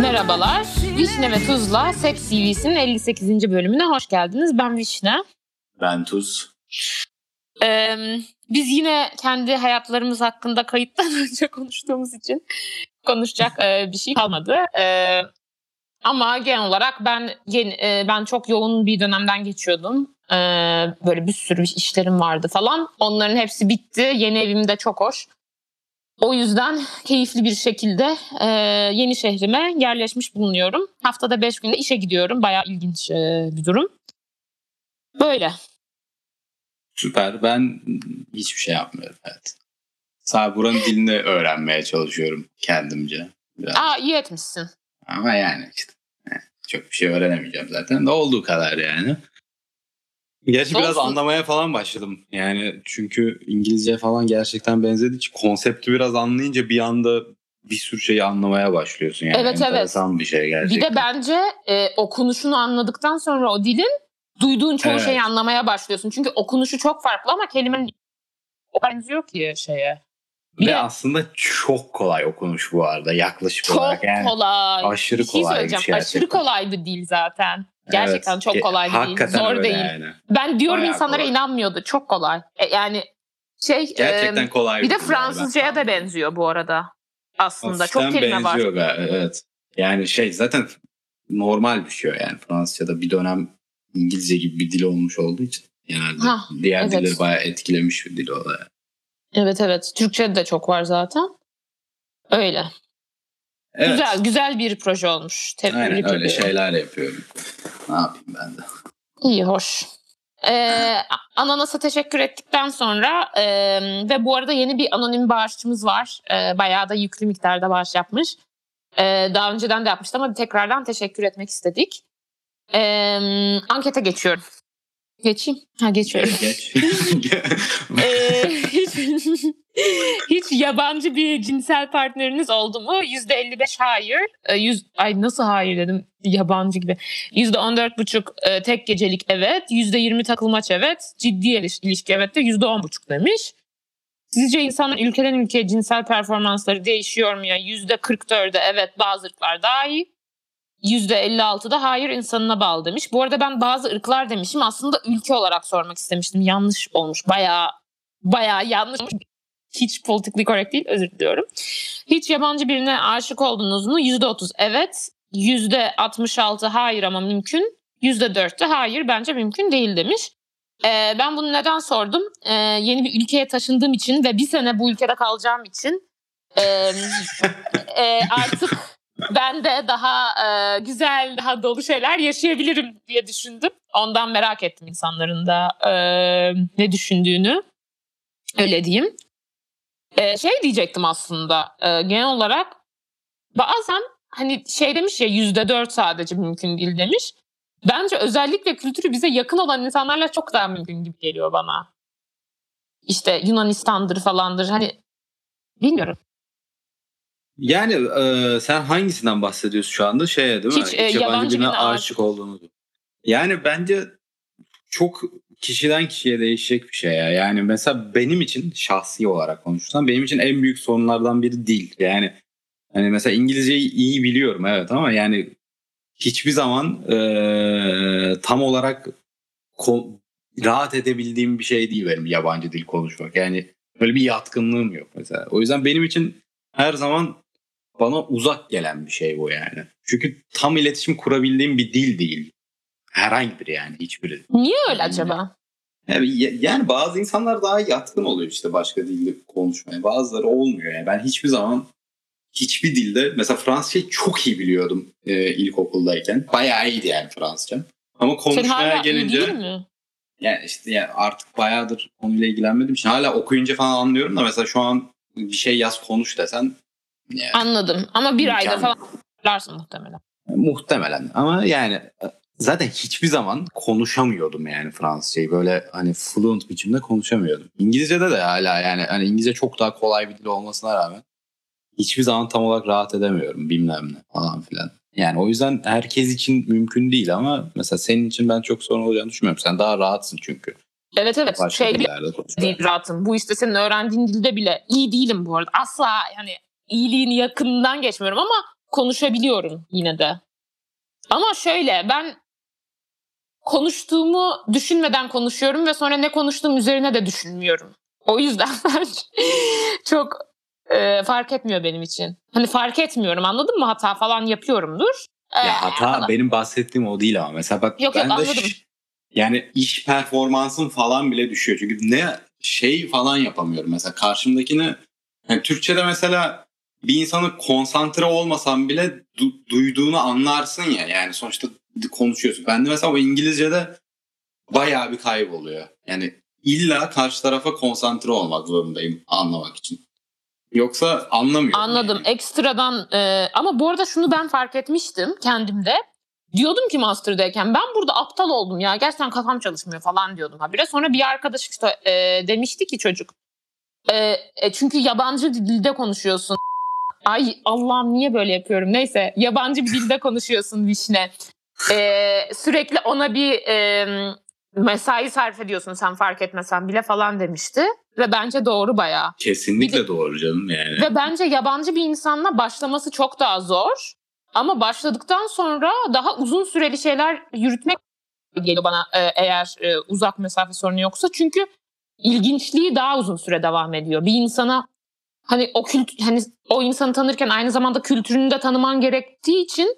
Merhabalar. Vişne ve Tuz'la Seks CV'sinin 58. bölümüne hoş geldiniz. Ben Vişne. Ben Tuz. Ee, biz yine kendi hayatlarımız hakkında kayıttan önce konuştuğumuz için konuşacak e, bir şey kalmadı. Ee, ama genel olarak ben yeni, e, ben çok yoğun bir dönemden geçiyordum. Ee, böyle bir sürü işlerim vardı falan. Onların hepsi bitti. Yeni evim de çok hoş. O yüzden keyifli bir şekilde e, yeni şehrime yerleşmiş bulunuyorum. Haftada beş günde işe gidiyorum. Bayağı ilginç e, bir durum. Böyle. Süper. Ben hiçbir şey yapmıyorum. Evet. Sadece buranın dilini öğrenmeye çalışıyorum kendimce. Biraz. Aa iyi etmişsin. Ama yani işte çok bir şey öğrenemeyeceğim zaten. Ne olduğu kadar yani. Gerçi biraz anlamaya falan başladım. Yani çünkü İngilizce falan gerçekten benzediği için konsepti biraz anlayınca bir anda bir sürü şeyi anlamaya başlıyorsun. Yani evet Enteresan evet. bir şey gerçekten. Bir de bence e, okunuşunu anladıktan sonra o dilin duyduğun çoğu evet. şeyi anlamaya başlıyorsun. Çünkü okunuşu çok farklı ama kelimenin o benziyor ki şeye. Bir Ve de, aslında çok kolay okunuş bu arada yaklaşık çok olarak. Yani kolay. Aşırı bir şey kolay bir şey. Aşırı kolay bir dil zaten. Gerçekten evet. çok kolay bir dil. Zor değil. Yani. Ben diyorum Bayağı insanlara kolay. inanmıyordu. Çok kolay. E, yani şey Gerçekten e, kolay. Bir de Fransızcaya da benziyor bu arada. Aslında Hafiften çok kelime var. Evet. Yani şey zaten normal bir şey yani Fransızca'da bir dönem İngilizce gibi bir dil olmuş olduğu için genelde ha, diğer evet. dilleri bayağı etkilemiş bir dil o da. Evet evet. Türkçe'de de çok var zaten. Öyle. Evet. Güzel güzel bir proje olmuş. Tebrik Aynen öyle şeyler yapıyorum. Ne yapayım ben de. İyi hoş. Ee, Ananas'a teşekkür ettikten sonra e, ve bu arada yeni bir anonim bağışçımız var. E, bayağı da yüklü miktarda bağış yapmış. E, daha önceden de yapmıştı ama tekrardan teşekkür etmek istedik. E, ankete geçiyorum. Geçeyim. Ha geçiyorum. Geç. ee, hiç, hiç yabancı bir cinsel partneriniz oldu mu? Yüzde 55 hayır. Ee, yüz, ay nasıl hayır dedim yabancı gibi. Yüzde 14 buçuk e, tek gecelik evet. Yüzde 20 takılmaç evet. Ciddi ilişki evet de yüzde 10 buçuk demiş. Sizce insanın ülkeden ülkeye cinsel performansları değişiyor mu ya? Yüzde 44'e evet bazı ırklar daha iyi. %56'da hayır insanına bağlı demiş. Bu arada ben bazı ırklar demişim. Aslında ülke olarak sormak istemiştim. Yanlış olmuş. Bayağı bayağı yanlış. Hiç politically correct değil. Özür diliyorum. Hiç yabancı birine aşık oldunuz mu? %30 evet. %66 hayır ama mümkün. %4 de hayır bence mümkün değil demiş. Ee, ben bunu neden sordum? Ee, yeni bir ülkeye taşındığım için ve bir sene bu ülkede kalacağım için e, e, artık ben de daha e, güzel, daha dolu şeyler yaşayabilirim diye düşündüm. Ondan merak ettim insanların da e, ne düşündüğünü. Öyle diyeyim. E, şey diyecektim aslında e, genel olarak bazen hani şey demiş ya yüzde dört sadece mümkün değil demiş. Bence özellikle kültürü bize yakın olan insanlarla çok daha mümkün gibi geliyor bana. İşte Yunanistan'dır falandır hani bilmiyorum. Yani e, sen hangisinden bahsediyorsun şu anda? Şeye değil mi? Hiç, e, yabancı, yabancı birine aşık olduğunu. Yani bence çok kişiden kişiye değişecek bir şey ya. Yani mesela benim için şahsi olarak konuşsam benim için en büyük sorunlardan biri dil. Yani hani mesela İngilizceyi iyi biliyorum evet ama yani hiçbir zaman e, tam olarak ko- rahat edebildiğim bir şey değil benim yabancı dil konuşmak. Yani öyle bir yatkınlığım yok mesela. O yüzden benim için her zaman bana uzak gelen bir şey bu yani. Çünkü tam iletişim kurabildiğim bir dil değil. Herhangi biri yani hiçbiri. Niye öyle acaba? Yani, yani bazı insanlar daha yatkın oluyor işte başka dilde konuşmaya. Bazıları olmuyor yani. Ben hiçbir zaman hiçbir dilde mesela Fransızcayı çok iyi biliyordum e, ilkokuldayken. Bayağı iyiydi yani Fransızca. Ama konuşmaya gelince? Yani işte yani artık bayağıdır konuyla ilgilenmedim. Şimdi hala okuyunca falan anlıyorum da mesela şu an bir şey yaz konuş desen yani. Anladım ama bir ayda falan hatırlarsın muhtemelen. Muhtemelen ama yani zaten hiçbir zaman konuşamıyordum yani Fransızcayı. Böyle hani fluent biçimde konuşamıyordum. İngilizce'de de hala yani hani İngilizce çok daha kolay bir dil olmasına rağmen hiçbir zaman tam olarak rahat edemiyorum bilmem ne falan filan. Yani o yüzden herkes için mümkün değil ama mesela senin için ben çok sorun olacağını düşünmüyorum. Sen daha rahatsın çünkü. Evet evet Başka şey değil rahatım. Bu işte senin öğrendiğin dilde bile iyi değilim bu arada. Asla yani iyiliğini yakından geçmiyorum ama konuşabiliyorum yine de. Ama şöyle ben konuştuğumu düşünmeden konuşuyorum ve sonra ne konuştuğum üzerine de düşünmüyorum. O yüzden çok e, fark etmiyor benim için. Hani fark etmiyorum anladın mı? Hata falan yapıyorumdur. Ya ee, hata ama... benim bahsettiğim o değil ama mesela bak yok, ben yok, de anladım. yani iş performansım falan bile düşüyor. Çünkü ne şey falan yapamıyorum mesela karşımdakini yani Türkçe'de mesela bir insanı konsantre olmasan bile du- duyduğunu anlarsın ya yani sonuçta konuşuyorsun. Ben de mesela o İngilizce'de bayağı bir kayboluyor. Yani illa karşı tarafa konsantre olmak zorundayım anlamak için. Yoksa anlamıyorum. Anladım. Yani. Ekstradan e, ama bu arada şunu ben fark etmiştim kendimde. Diyordum ki master'dayken ben burada aptal oldum ya. Gerçekten kafam çalışmıyor falan diyordum habire. Sonra bir arkadaş işte e, demişti ki çocuk. E, e, çünkü yabancı dilde konuşuyorsun. Ay Allah'ım niye böyle yapıyorum? Neyse yabancı bir dilde konuşuyorsun Vişne. E, sürekli ona bir e, mesai sarf ediyorsun sen fark etmesen bile falan demişti. Ve bence doğru bayağı. Kesinlikle de, doğru canım yani. Ve bence yabancı bir insanla başlaması çok daha zor. Ama başladıktan sonra daha uzun süreli şeyler yürütmek geliyor bana eğer e, uzak mesafe sorunu yoksa. Çünkü ilginçliği daha uzun süre devam ediyor. Bir insana hani o kült hani o insanı tanırken aynı zamanda kültürünü de tanıman gerektiği için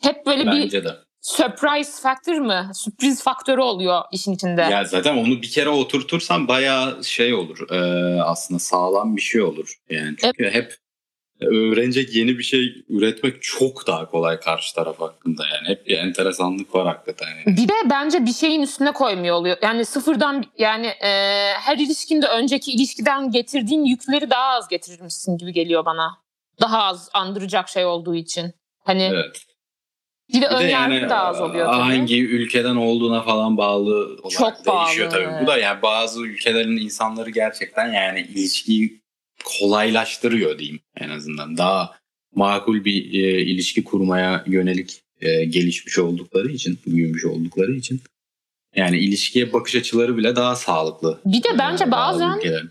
hep böyle Bence bir de surprise factor mı? Sürpriz faktörü oluyor işin içinde. Ya zaten onu bir kere oturtursan bayağı şey olur. E, aslında sağlam bir şey olur. Yani çünkü evet. hep öğrenecek yeni bir şey üretmek çok daha kolay karşı taraf hakkında yani. Hep bir enteresanlık var hakikaten. Yani. Bir de bence bir şeyin üstüne koymuyor oluyor. Yani sıfırdan yani e, her ilişkinde önceki ilişkiden getirdiğin yükleri daha az getirirmişsin gibi geliyor bana. Daha az andıracak şey olduğu için. Hani evet. Bir de, bir ön yani da az oluyor tabii. Hangi ülkeden olduğuna falan bağlı olarak Çok değişiyor bağlı. tabii. Bu da yani bazı ülkelerin insanları gerçekten yani ilişkiyi kolaylaştırıyor diyeyim en azından. Daha makul bir e, ilişki kurmaya yönelik e, gelişmiş oldukları için, büyümüş oldukları için yani ilişkiye bakış açıları bile daha sağlıklı. Bir de bence bazen ülkelerin.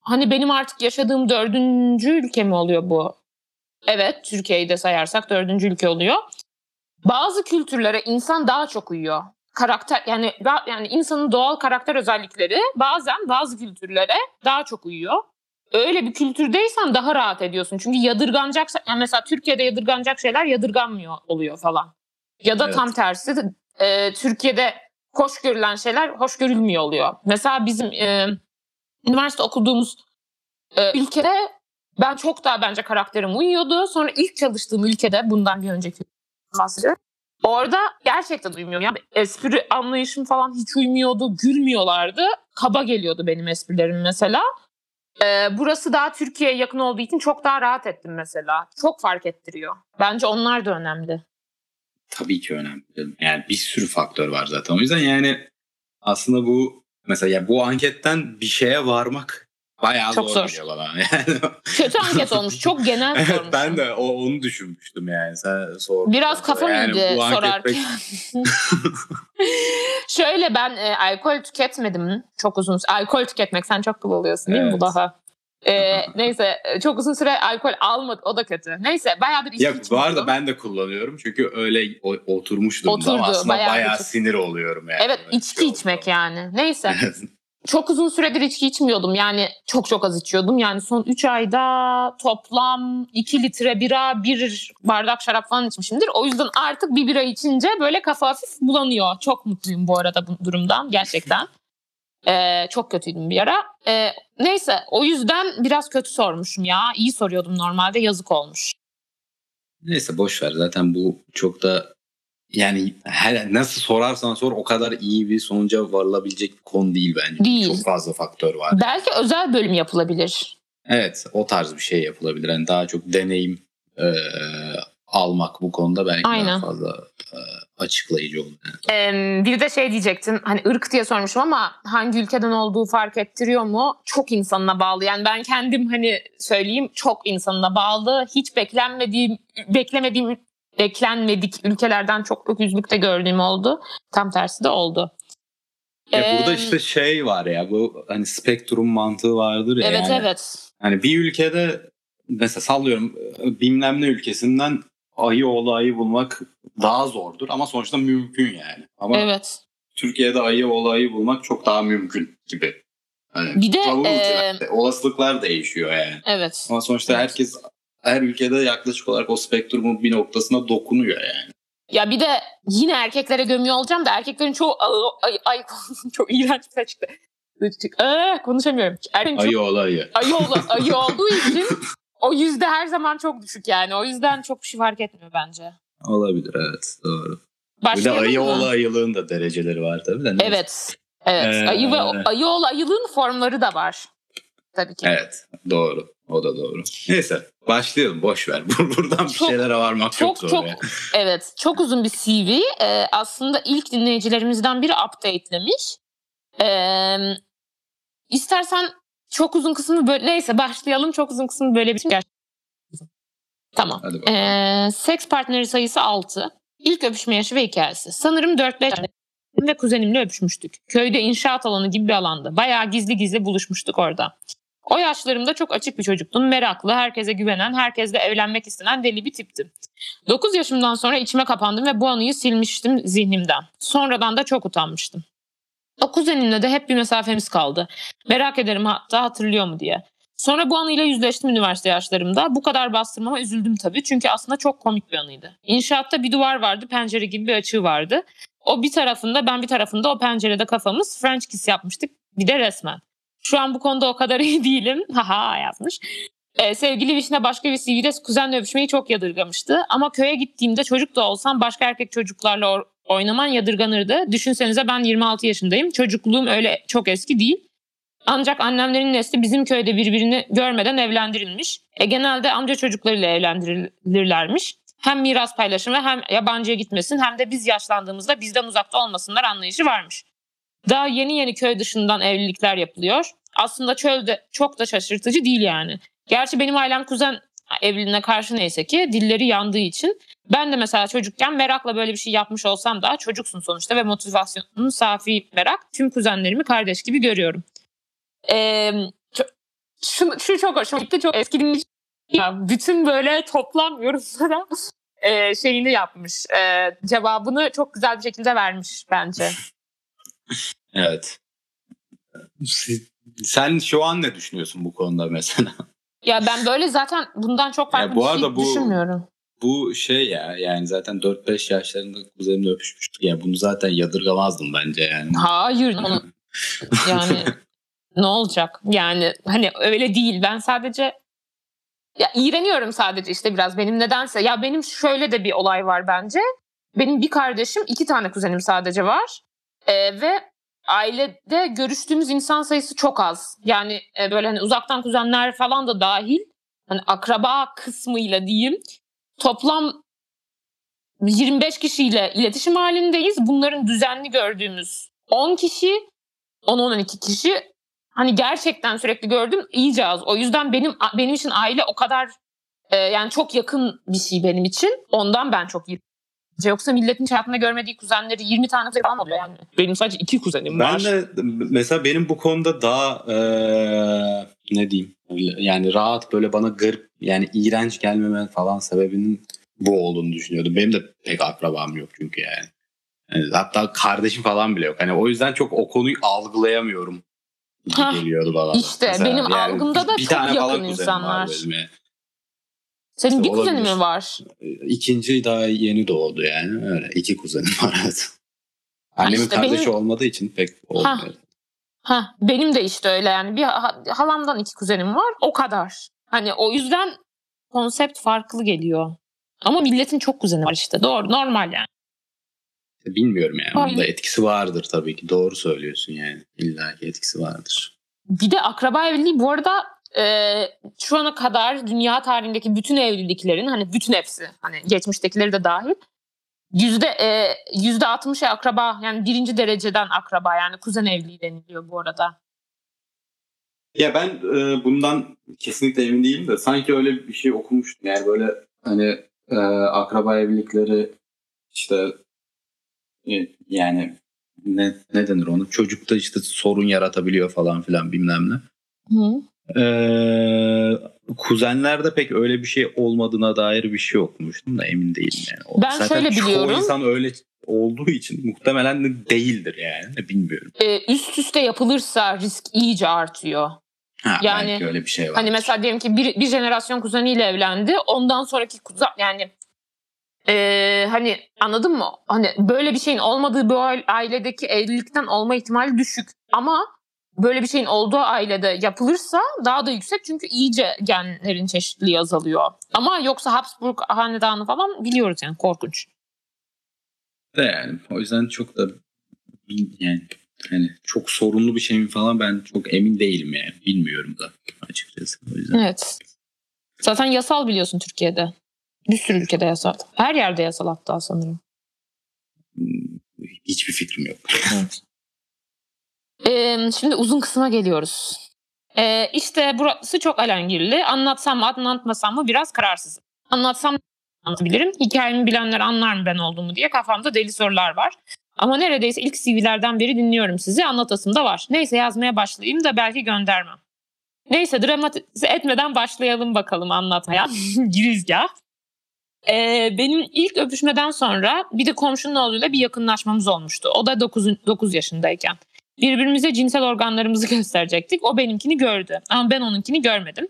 hani benim artık yaşadığım dördüncü ülke mi oluyor bu? Evet Türkiye'yi de sayarsak dördüncü ülke oluyor bazı kültürlere insan daha çok uyuyor. Karakter yani yani insanın doğal karakter özellikleri bazen bazı kültürlere daha çok uyuyor. Öyle bir kültürdeysen daha rahat ediyorsun. Çünkü yadırganacak yani mesela Türkiye'de yadırganacak şeyler yadırganmıyor oluyor falan. Ya da evet. tam tersi e, Türkiye'de hoş görülen şeyler hoş görülmüyor oluyor. Mesela bizim e, üniversite okuduğumuz e, ülkede ben çok daha bence karakterim uyuyordu. Sonra ilk çalıştığım ülkede bundan bir önceki bahsediyorum. Orada gerçekten uymuyor. Yani espri anlayışım falan hiç uymuyordu. Gülmüyorlardı. Kaba geliyordu benim esprilerim mesela. Ee, burası daha Türkiye'ye yakın olduğu için çok daha rahat ettim mesela. Çok fark ettiriyor. Bence onlar da önemli. Tabii ki önemli. Yani bir sürü faktör var zaten. O yüzden yani aslında bu mesela yani bu anketten bir şeye varmak Bayağı çok zor, zor. bana. Yani. Kötü anket olmuş. Çok genel sormuş. ben de o, onu düşünmüştüm yani. Sen sordun. Biraz kafa yani mıydı sorarken? Pek... Şöyle ben e, alkol tüketmedim çok uzun süre. Alkol tüketmek sen çok oluyorsun değil evet. mi bu daha? Ee, neyse çok uzun süre alkol almadı o da kötü. Neyse bayağıdır içki Ya bu arada ben de kullanıyorum çünkü öyle oturmuş durumda Oturdu, aslında bayağı, bayağı sinir oluyorum yani. Evet içki içmek yani. Neyse. Çok uzun süredir içki içmiyordum. Yani çok çok az içiyordum. Yani son 3 ayda toplam 2 litre bira, bir bardak şarap falan içmişimdir. O yüzden artık bir bira içince böyle kafa hafif bulanıyor. Çok mutluyum bu arada bu durumdan gerçekten. Ee, çok kötüydüm bir ara. Ee, neyse o yüzden biraz kötü sormuşum ya. İyi soruyordum normalde yazık olmuş. Neyse boş ver zaten bu çok da yani her nasıl sorarsan sor o kadar iyi bir sonuca varılabilecek bir konu değil bence. Değil. Çok fazla faktör var. Belki özel bölüm yapılabilir. Evet o tarz bir şey yapılabilir. Yani daha çok deneyim e, almak bu konuda belki Aynen. daha fazla e, açıklayıcı olur. Yani. Ee, bir de şey diyecektim hani ırk diye sormuşum ama hangi ülkeden olduğu fark ettiriyor mu? Çok insanına bağlı. Yani ben kendim hani söyleyeyim çok insanına bağlı. Hiç beklenmediğim beklemediğim beklenmedik ülkelerden çok öküzlükte gördüğüm oldu. Tam tersi de oldu. Ya ee, burada işte şey var ya bu hani spektrum mantığı vardır ya. Evet yani. evet. Hani bir ülkede mesela sallıyorum bilmem ne ülkesinden ayı oğlu ayı bulmak daha zordur ama sonuçta mümkün yani. Ama Evet. Türkiye'de ayı oğlu ayı bulmak çok daha mümkün gibi. Hani Bir de, e, yani. olasılıklar değişiyor yani. Evet. Ama sonuçta Evet. herkes her ülkede yaklaşık olarak o spektrumun bir noktasına dokunuyor yani. Ya bir de yine erkeklere gömüyor olacağım da erkeklerin çoğu ay, ay, çok iğrenç bir şey çıktı. Ee, konuşamıyorum. Çoğu Ayı oğlu ayı. ayı, ol- ayı olduğu için o yüzde her zaman çok düşük yani. O yüzden çok bir şey fark etmiyor bence. Olabilir evet doğru. Bir de Başlayalım ayı mı? oğlu ayılığın da dereceleri var tabii de. neyse. Evet. Evet. Ee, ayı ve ayı oğlu ayılığın formları da var. Tabii ki. Evet doğru. O da doğru. Neyse başlayalım boş ver. Buradan bir Çok- şeylere varmak çok, Çok zor. çok ya. evet çok uzun bir CV. Ee, aslında ilk dinleyicilerimizden biri updatelemiş. Ee, istersen çok uzun kısmını böyle neyse başlayalım çok uzun kısmını böyle bir Tamam. Hadi bakalım. Ee, seks partneri sayısı 6. İlk öpüşme yaşı ve hikayesi. Sanırım 4-5 ve kuzenimle öpüşmüştük. Köyde inşaat alanı gibi bir alanda. Bayağı gizli gizli buluşmuştuk orada. O yaşlarımda çok açık bir çocuktum. Meraklı, herkese güvenen, herkesle evlenmek istenen deli bir tiptim. 9 yaşımdan sonra içime kapandım ve bu anıyı silmiştim zihnimden. Sonradan da çok utanmıştım. O kuzenimle de hep bir mesafemiz kaldı. Merak ederim hatta hatırlıyor mu diye. Sonra bu anıyla yüzleştim üniversite yaşlarımda. Bu kadar bastırmama üzüldüm tabii. Çünkü aslında çok komik bir anıydı. İnşaatta bir duvar vardı, pencere gibi bir açığı vardı. O bir tarafında, ben bir tarafında o pencerede kafamız French kiss yapmıştık. Bir de resmen. Şu an bu konuda o kadar iyi değilim. Haha yazmış. Ee, sevgili Vişne başka bir CV'de kuzenle öpüşmeyi çok yadırgamıştı. Ama köye gittiğimde çocuk da olsam başka erkek çocuklarla oynaman yadırganırdı. Düşünsenize ben 26 yaşındayım. Çocukluğum öyle çok eski değil. Ancak annemlerin nesli bizim köyde birbirini görmeden evlendirilmiş. E, genelde amca çocuklarıyla evlendirilirlermiş. Hem miras paylaşımı hem yabancıya gitmesin hem de biz yaşlandığımızda bizden uzakta olmasınlar anlayışı varmış. Daha yeni yeni köy dışından evlilikler yapılıyor. Aslında çölde çok da şaşırtıcı değil yani. Gerçi benim ailem kuzen evliliğine karşı neyse ki dilleri yandığı için ben de mesela çocukken merakla böyle bir şey yapmış olsam da çocuksun sonuçta ve motivasyonun safi merak tüm kuzenlerimi kardeş gibi görüyorum. Ee, şu, şu çok hoşuma gitti. Çok eski bütün böyle toplam yorumlara e, şeyini yapmış. E, cevabını çok güzel bir şekilde vermiş bence. Evet. Sen şu an ne düşünüyorsun bu konuda mesela? Ya ben böyle zaten bundan çok farklı bu bir şey arada bu- düşünmüyorum. Bu şey ya yani zaten 4-5 yaşlarında kuzenimle öpüşmüştük ya bunu zaten yadırgamazdım bence yani. Hayır. onu- yani ne olacak? Yani hani öyle değil. Ben sadece ya iğreniyorum sadece işte biraz benim nedense. Ya benim şöyle de bir olay var bence. Benim bir kardeşim, iki tane kuzenim sadece var. Ee, ve ailede görüştüğümüz insan sayısı çok az. Yani e, böyle hani uzaktan kuzenler falan da dahil. Hani akraba kısmıyla diyeyim. Toplam 25 kişiyle iletişim halindeyiz. Bunların düzenli gördüğümüz 10 kişi, 10-12 kişi hani gerçekten sürekli gördüm iyice az. O yüzden benim benim için aile o kadar e, yani çok yakın bir şey benim için. Ondan ben çok iyi. Yoksa milletin hiç hayatında görmediği kuzenleri 20 tane kuzen falan oluyor yani. Benim sadece iki kuzenim var. Ben de mesela benim bu konuda daha eee, ne diyeyim yani rahat böyle bana garip yani iğrenç gelmeme falan sebebinin bu olduğunu düşünüyordum. Benim de pek akrabam yok çünkü yani. Yani hatta kardeşim falan bile yok. Hani o yüzden çok o konuyu algılayamıyorum geliyordu bana. işte benim algımda da bir çok tane falan yakın kuzenim insanlar. var benim Senin bir kuzenin mi var? İkinci daha yeni doğdu yani. Öyle iki kuzenim var evet. Annemin işte kardeşi benim- olmadığı için pek olmuyor. Ha benim de işte öyle yani bir ha- halamdan iki kuzenim var o kadar. Hani o yüzden konsept farklı geliyor. Ama milletin çok kuzeni var işte doğru normal yani. Bilmiyorum yani. Onun da etkisi vardır tabii ki. Doğru söylüyorsun yani. İlla ki etkisi vardır. Bir de akraba evliliği bu arada e, şu ana kadar dünya tarihindeki bütün evliliklerin hani bütün hepsi hani geçmiştekileri de dahil yüzde e, yüzde altmışı akraba yani birinci dereceden akraba yani kuzen evliliği deniliyor bu arada. Ya ben e, bundan kesinlikle emin değilim de sanki öyle bir şey okumuştum. Yani böyle hani e, akraba evlilikleri işte e, yani ne, ne denir onu? Çocukta işte sorun yaratabiliyor falan filan bilmem ne. Hı. Ee, kuzenlerde pek öyle bir şey olmadığına dair bir şey okumuştum da emin değilim yani. O, Ben zaten şöyle biliyorum. Çoğu insan öyle olduğu için muhtemelen de değildir yani. Bilmiyorum. Ee, üst üste yapılırsa risk iyice artıyor. Ha, Yani, belki öyle bir şey var. Hani mesela diyelim ki bir, bir jenerasyon kuzeniyle evlendi. Ondan sonraki kuzen yani ee, hani anladın mı? Hani böyle bir şeyin olmadığı bir aile- ailedeki evlilikten olma ihtimali düşük. Ama böyle bir şeyin olduğu ailede yapılırsa daha da yüksek çünkü iyice genlerin çeşitliliği azalıyor. Ama yoksa Habsburg hanedanı falan biliyoruz yani korkunç. de yani o yüzden çok da yani hani çok sorunlu bir şey mi falan ben çok emin değilim yani. Bilmiyorum da açıkçası. O yüzden. Evet. Zaten yasal biliyorsun Türkiye'de. Bir sürü ülkede yasal. Her yerde yasal hatta sanırım. Hiçbir fikrim yok. Evet. Ee, şimdi uzun kısma geliyoruz. Ee, işte burası çok alengirli. Anlatsam mı anlatmasam mı biraz kararsızım. Anlatsam anlatabilirim. Hikayemi bilenler anlar mı ben olduğumu diye kafamda deli sorular var. Ama neredeyse ilk CV'lerden beri dinliyorum sizi. Anlatasım da var. Neyse yazmaya başlayayım da belki göndermem. Neyse dramatize etmeden başlayalım bakalım anlatmaya. Girizgah. Ee, benim ilk öpüşmeden sonra bir de komşunun oğluyla bir yakınlaşmamız olmuştu. O da 9, 9 yaşındayken. Birbirimize cinsel organlarımızı gösterecektik. O benimkini gördü ama ben onunkini görmedim.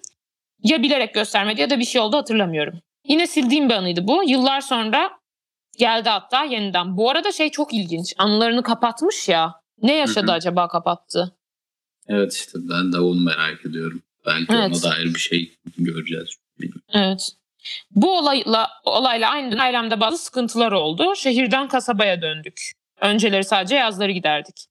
Ya bilerek göstermedi ya da bir şey oldu hatırlamıyorum. Yine sildiğim bir anıydı bu. Yıllar sonra geldi hatta yeniden. Bu arada şey çok ilginç. Anılarını kapatmış ya. Ne yaşadı Hı hı. acaba kapattı? Evet işte ben de onu merak ediyorum. Belki Evet. ona dair bir şey göreceğiz. Bilmiyorum. Evet. Bu olayla, olayla aynı ailemde bazı sıkıntılar oldu. Şehirden kasabaya döndük. Önceleri sadece yazları giderdik.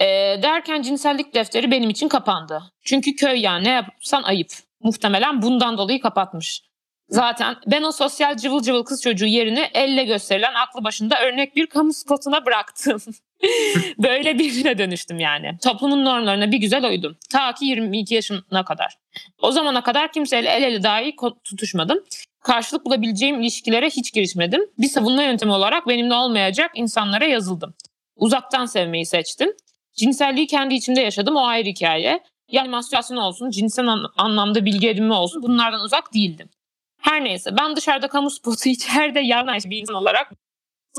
Ee, derken cinsellik defteri benim için kapandı. Çünkü köy ya ne yapsan ayıp. Muhtemelen bundan dolayı kapatmış. Zaten ben o sosyal cıvıl cıvıl kız çocuğu yerini elle gösterilen aklı başında örnek bir kamu spotuna bıraktım. Böyle birine dönüştüm yani. Toplumun normlarına bir güzel uydum. Ta ki 22 yaşına kadar. O zamana kadar kimseyle el ele dahi tutuşmadım. Karşılık bulabileceğim ilişkilere hiç girişmedim. Bir savunma yöntemi olarak benimle olmayacak insanlara yazıldım. Uzaktan sevmeyi seçtim. Cinselliği kendi içimde yaşadım o ayrı hikaye. Yani mastürbasyon olsun, cinsel an- anlamda bilgi edinme olsun bunlardan uzak değildim. Her neyse ben dışarıda kamu spotu içeride yanlış bir insan olarak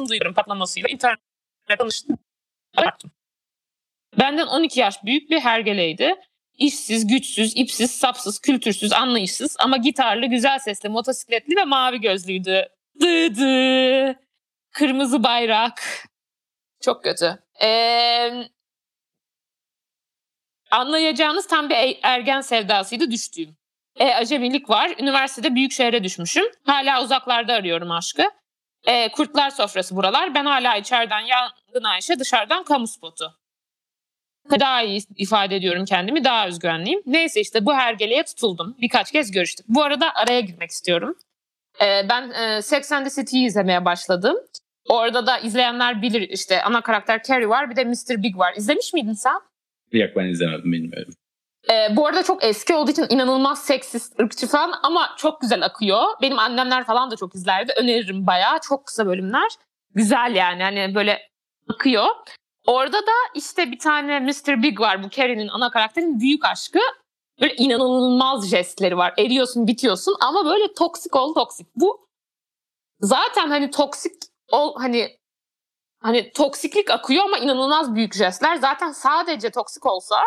duyuyorum patlamasıyla internette tanıştım. Benden 12 yaş büyük bir hergeleydi. İşsiz, güçsüz, ipsiz, sapsız, kültürsüz, anlayışsız ama gitarlı, güzel sesli, motosikletli ve mavi gözlüydü. Dı. Kırmızı bayrak. Çok kötü. Ee, anlayacağınız tam bir e- ergen sevdasıydı düştüğüm. E, acemilik var. Üniversitede büyük şehre düşmüşüm. Hala uzaklarda arıyorum aşkı. E, kurtlar sofrası buralar. Ben hala içeriden yangın Ayşe, dışarıdan kamu spotu. Daha iyi ifade ediyorum kendimi, daha özgüvenliyim. Neyse işte bu hergeleye tutuldum. Birkaç kez görüştük. Bu arada araya girmek istiyorum. E, ben e, Sex and the City'yi izlemeye başladım. Orada da izleyenler bilir işte ana karakter Carrie var bir de Mr. Big var. İzlemiş miydin sen? Yok ben izlemedim bilmiyorum. Ee, bu arada çok eski olduğu için inanılmaz seksist, ırkçı falan ama çok güzel akıyor. Benim annemler falan da çok izlerdi. Öneririm bayağı. Çok kısa bölümler. Güzel yani hani böyle akıyor. Orada da işte bir tane Mr. Big var bu Carrie'nin ana karakterin büyük aşkı. Böyle inanılmaz jestleri var. Eriyorsun, bitiyorsun ama böyle toksik ol toksik. Bu zaten hani toksik ol hani hani toksiklik akıyor ama inanılmaz büyük jestler. Zaten sadece toksik olsa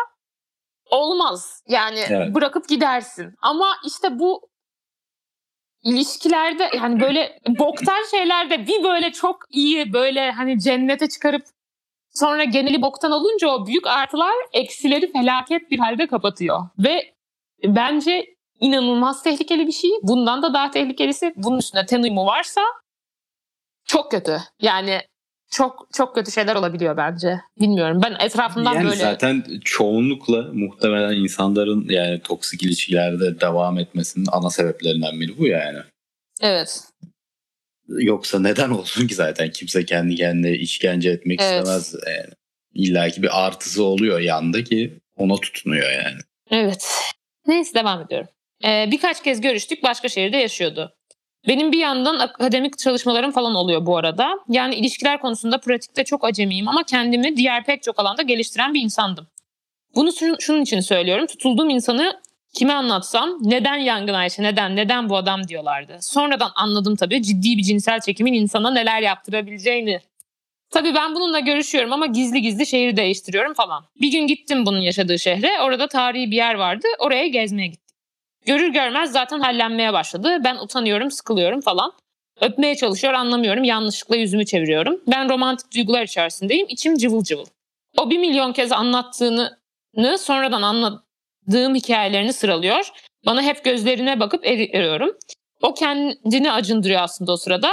olmaz. Yani Evet. bırakıp gidersin. Ama işte bu ilişkilerde yani böyle boktan şeylerde bir böyle çok iyi böyle hani cennete çıkarıp sonra geneli boktan olunca o büyük artılar eksileri felaket bir halde kapatıyor. Ve bence inanılmaz tehlikeli bir şey. Bundan da daha tehlikelisi bunun üstüne ten uyumu varsa çok kötü. Yani çok çok kötü şeyler olabiliyor bence. Bilmiyorum. Ben etrafımdan yani böyle zaten çoğunlukla muhtemelen insanların yani toksik ilişkilerde devam etmesinin ana sebeplerinden biri bu yani. evet. Yoksa neden olsun ki zaten kimse kendi kendine işkence etmek Evet. istemez yani. İlla ki bir artısı oluyor yanda ki ona tutunuyor yani. Evet. Neyse devam ediyorum. Ee, birkaç kez görüştük. Başka şehirde yaşıyordu. Benim bir yandan akademik çalışmalarım falan oluyor bu arada. Yani ilişkiler konusunda pratikte çok acemiyim ama kendimi diğer pek çok alanda geliştiren bir insandım. Bunu şun- şunun için söylüyorum. Tutulduğum insanı Kime anlatsam neden yangın Ayşe neden neden bu adam diyorlardı. Sonradan anladım tabii ciddi bir cinsel çekimin insana neler yaptırabileceğini. Tabii ben bununla görüşüyorum ama gizli gizli şehir değiştiriyorum falan. Bir gün gittim bunun yaşadığı şehre. Orada tarihi bir yer vardı. Oraya gezmeye gittim. Görür görmez zaten hallenmeye başladı. Ben utanıyorum, sıkılıyorum falan. Öpmeye çalışıyor anlamıyorum. Yanlışlıkla yüzümü çeviriyorum. Ben romantik duygular içerisindeyim. İçim cıvıl cıvıl. O bir milyon kez anlattığını sonradan anladığım hikayelerini sıralıyor. Bana hep gözlerine bakıp eriyorum. O kendini acındırıyor aslında o sırada.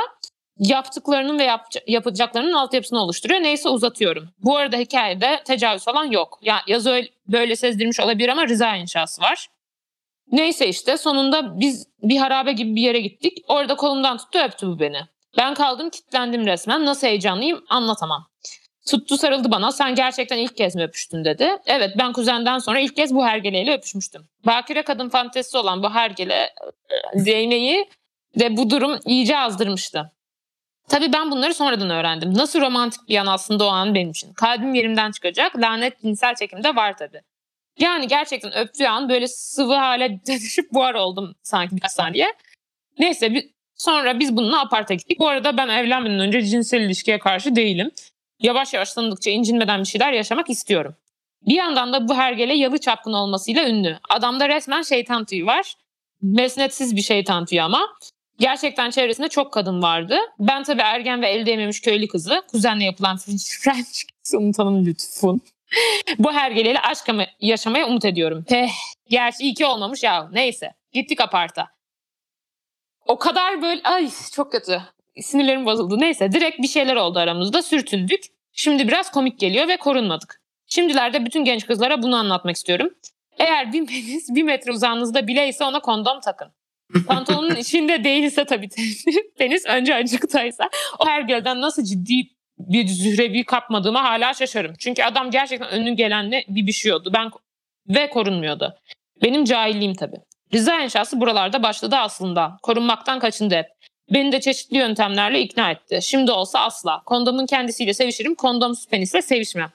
Yaptıklarının ve yap, yapacaklarının altyapısını oluşturuyor. Neyse uzatıyorum. Bu arada hikayede tecavüz falan yok. Ya yazı öyle, böyle sezdirmiş olabilir ama rıza inşası var. Neyse işte sonunda biz bir harabe gibi bir yere gittik. Orada kolumdan tuttu öptü bu beni. Ben kaldım kilitlendim resmen. Nasıl heyecanlıyım anlatamam. Tuttu sarıldı bana. Sen gerçekten ilk kez mi öpüştün dedi. Evet ben kuzenden sonra ilk kez bu hergeleyle öpüşmüştüm. Bakire kadın fantezisi olan bu hergele değneği ve bu durum iyice azdırmıştı. Tabii ben bunları sonradan öğrendim. Nasıl romantik bir yan aslında o an benim için. Kalbim yerimden çıkacak. Lanet cinsel çekimde var tabii. Yani gerçekten öptüğü an böyle sıvı hale dönüşüp buhar oldum sanki birkaç saniye. Neyse bir, sonra biz bununla aparta gittik. Bu arada ben evlenmeden önce cinsel ilişkiye karşı değilim. Yavaş yavaş tanıdıkça incinmeden bir şeyler yaşamak istiyorum. Bir yandan da bu hergele yalı çapkın olmasıyla ünlü. Adamda resmen şeytan tüyü var. Mesnetsiz bir şeytan tüyü ama. Gerçekten çevresinde çok kadın vardı. Ben tabii ergen ve elde yememiş köylü kızı. Kuzenle yapılan French kiss unutalım lütfun. Bu hergeleyle aşk yaşamaya umut ediyorum. Peh, gerçi iyi ki olmamış ya. Neyse. Gittik aparta. O kadar böyle ay çok kötü. Sinirlerim bozuldu. Neyse direkt bir şeyler oldu aramızda. Sürtündük. Şimdi biraz komik geliyor ve korunmadık. Şimdilerde bütün genç kızlara bunu anlatmak istiyorum. Eğer bir penis bir metre uzağınızda bileyse ona kondom takın. Pantolonun içinde değilse tabii penis önce acıktaysa o hergelden nasıl ciddi bir zührevi kapmadığıma hala şaşarım. Çünkü adam gerçekten önün gelenle bir bişiyordu. Ben ve korunmuyordu. Benim cahilliğim tabii. Rıza inşası buralarda başladı aslında. Korunmaktan kaçındı hep. Beni de çeşitli yöntemlerle ikna etti. Şimdi olsa asla. Kondomun kendisiyle sevişirim, kondomsuz penisle sevişmem.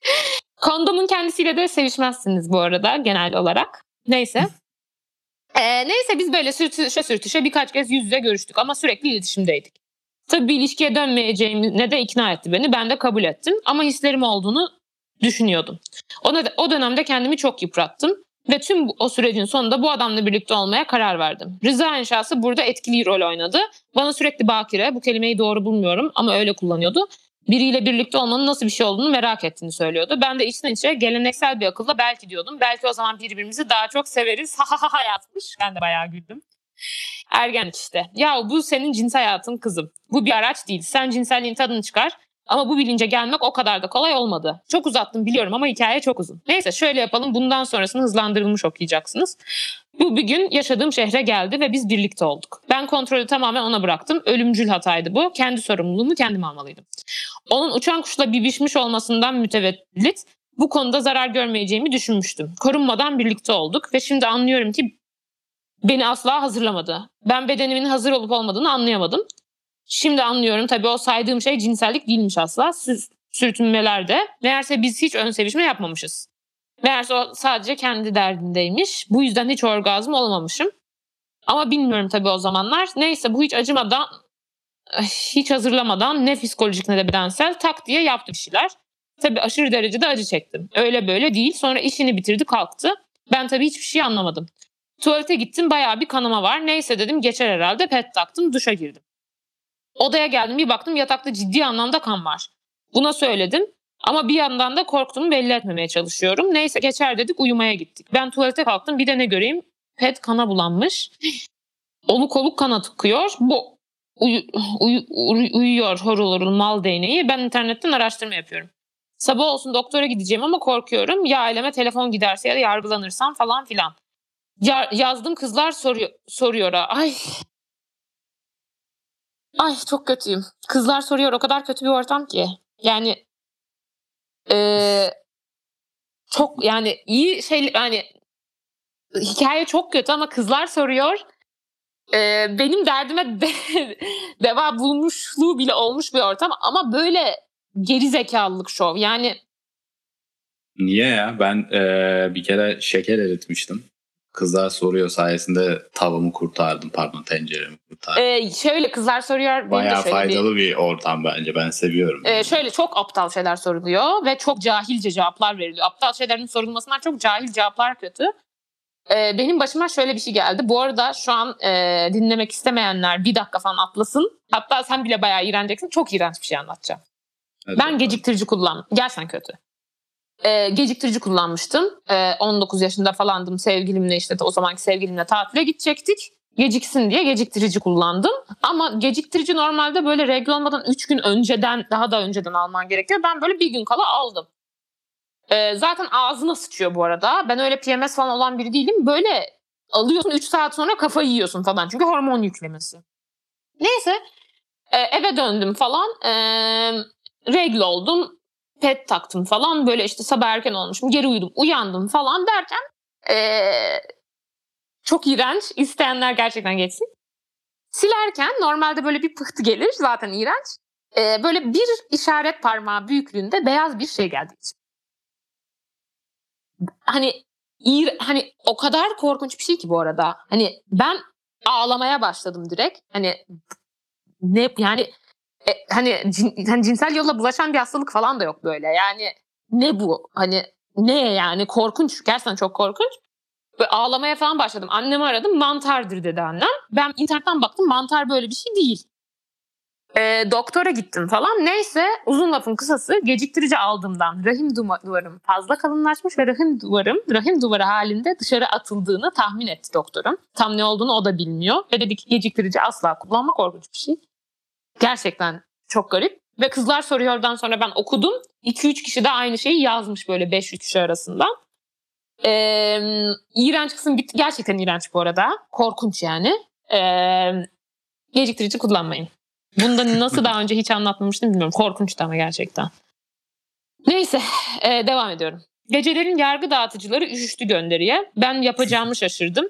Kondomun kendisiyle de sevişmezsiniz bu arada genel olarak. Neyse. Ee, neyse biz böyle sürtüşe sürtüşe birkaç kez yüz yüze görüştük ama sürekli iletişimdeydik. Tabii bir ilişkiye dönmeyeceğimi de ikna etti beni. Ben de kabul ettim. Ama hislerim olduğunu düşünüyordum. O, o dönemde kendimi çok yıprattım. Ve tüm o sürecin sonunda bu adamla birlikte olmaya karar verdim. Rıza inşası burada etkili rol oynadı. Bana sürekli bakire, bu kelimeyi doğru bulmuyorum ama öyle kullanıyordu. Biriyle birlikte olmanın nasıl bir şey olduğunu merak ettiğini söylüyordu. Ben de içten içe geleneksel bir akılla belki diyordum. Belki o zaman birbirimizi daha çok severiz. Ha ha ha yazmış. Ben de bayağı güldüm. Ergenlik işte. Ya bu senin cins hayatın kızım. Bu bir araç değil. Sen cinselliğin tadını çıkar. Ama bu bilince gelmek o kadar da kolay olmadı. Çok uzattım biliyorum ama hikaye çok uzun. Neyse şöyle yapalım. Bundan sonrasını hızlandırılmış okuyacaksınız. Bu bir gün yaşadığım şehre geldi ve biz birlikte olduk. Ben kontrolü tamamen ona bıraktım. Ölümcül hataydı bu. Kendi sorumluluğumu kendim almalıydım. Onun uçan kuşla bibişmiş olmasından mütevellit bu konuda zarar görmeyeceğimi düşünmüştüm. Korunmadan birlikte olduk ve şimdi anlıyorum ki beni asla hazırlamadı. Ben bedenimin hazır olup olmadığını anlayamadım. Şimdi anlıyorum tabii o saydığım şey cinsellik değilmiş asla. Sürtünmelerde. Meğerse biz hiç ön sevişme yapmamışız. Meğerse o sadece kendi derdindeymiş. Bu yüzden hiç orgazm olmamışım. Ama bilmiyorum tabii o zamanlar. Neyse bu hiç acımadan, hiç hazırlamadan ne psikolojik ne de bedensel tak diye yaptı bir şeyler. Tabii aşırı derecede acı çektim. Öyle böyle değil. Sonra işini bitirdi kalktı. Ben tabii hiçbir şey anlamadım. Tuvalete gittim bayağı bir kanama var. Neyse dedim geçer herhalde pet taktım duşa girdim. Odaya geldim bir baktım yatakta ciddi anlamda kan var. Buna söyledim ama bir yandan da korktuğumu belli etmemeye çalışıyorum. Neyse geçer dedik uyumaya gittik. Ben tuvalete kalktım bir de ne göreyim pet kana bulanmış. Oluk oluk kana tıkıyor. Bu uyu, uyu, uyuyor horul horul mal değneği. Ben internetten araştırma yapıyorum. Sabah olsun doktora gideceğim ama korkuyorum. Ya aileme telefon giderse ya da yargılanırsam falan filan. Ya, yazdım kızlar soruyor, soruyor. Ay Ay çok kötüyüm. Kızlar soruyor o kadar kötü bir ortam ki. Yani ee, çok yani iyi şey yani hikaye çok kötü ama kızlar soruyor. Ee, benim derdime de, deva bulmuşluğu bile olmuş bir ortam ama böyle geri zekalılık şov. Yani Niye ya? Ben e, bir kere şeker eritmiştim. Kızlar soruyor sayesinde tavamı kurtardım pardon tenceremi kurtardım. Ee, şöyle kızlar soruyor. Bayağı şöyle bir- faydalı bir ortam bence ben seviyorum. Ee, şöyle çok aptal şeyler soruluyor ve çok cahilce cevaplar veriliyor. Aptal şeylerin sorulmasından çok cahil cevaplar kötü. Ee, benim başıma şöyle bir şey geldi. Bu arada şu an e, dinlemek istemeyenler bir dakika falan atlasın. Hatta sen bile bayağı iğreneceksin. Çok iğrenç bir şey anlatacağım. Hadi Ben bakalım. geciktirici kullan. Gerçekten kötü. Ee, geciktirici kullanmıştım. Ee, 19 yaşında falandım sevgilimle işte o zamanki sevgilimle tatile gidecektik. Geciksin diye geciktirici kullandım. Ama geciktirici normalde böyle regl olmadan 3 gün önceden daha da önceden alman gerekiyor. Ben böyle bir gün kala aldım. Ee, zaten ağzına sıçıyor bu arada. Ben öyle PMS falan olan biri değilim. Böyle alıyorsun 3 saat sonra kafayı yiyorsun falan. Çünkü hormon yüklemesi. Neyse e, eve döndüm falan. E, regl oldum. Pet taktım falan. Böyle işte sabah erken olmuşum. Geri uyudum. Uyandım falan derken e, çok iğrenç. İsteyenler gerçekten geçsin. Silerken normalde böyle bir pıhtı gelir. Zaten iğrenç. E, böyle bir işaret parmağı büyüklüğünde beyaz bir şey geldi. Hani iğre- hani o kadar korkunç bir şey ki bu arada. Hani ben ağlamaya başladım direkt. Hani ne yani e, hani, cin, hani cinsel yolla bulaşan bir hastalık falan da yok böyle. Yani ne bu? Hani ne yani korkunç. Gerçekten çok korkunç. Böyle ağlamaya falan başladım. Annemi aradım. Mantardır dedi annem. Ben internetten baktım. Mantar böyle bir şey değil. E, doktora gittim falan. Neyse uzun lafın kısası geciktirici aldığımdan rahim duvarım fazla kalınlaşmış ve rahim duvarım rahim duvarı halinde dışarı atıldığını tahmin etti doktorum. Tam ne olduğunu o da bilmiyor. Ve dedi ki geciktirici asla kullanma korkunç bir şey. Gerçekten çok garip. Ve kızlar soruyordan sonra ben okudum. 2-3 kişi de aynı şeyi yazmış böyle 5-3 kişi arasından. Ee, iğrenç kısım bitti. Gerçekten iğrenç bu arada. Korkunç yani. Ee, geciktirici kullanmayın. Bunda nasıl daha önce hiç anlatmamıştım bilmiyorum. Korkunçtu ama gerçekten. Neyse e, devam ediyorum. Gecelerin yargı dağıtıcıları üşüştü gönderiye. Ben yapacağımı şaşırdım.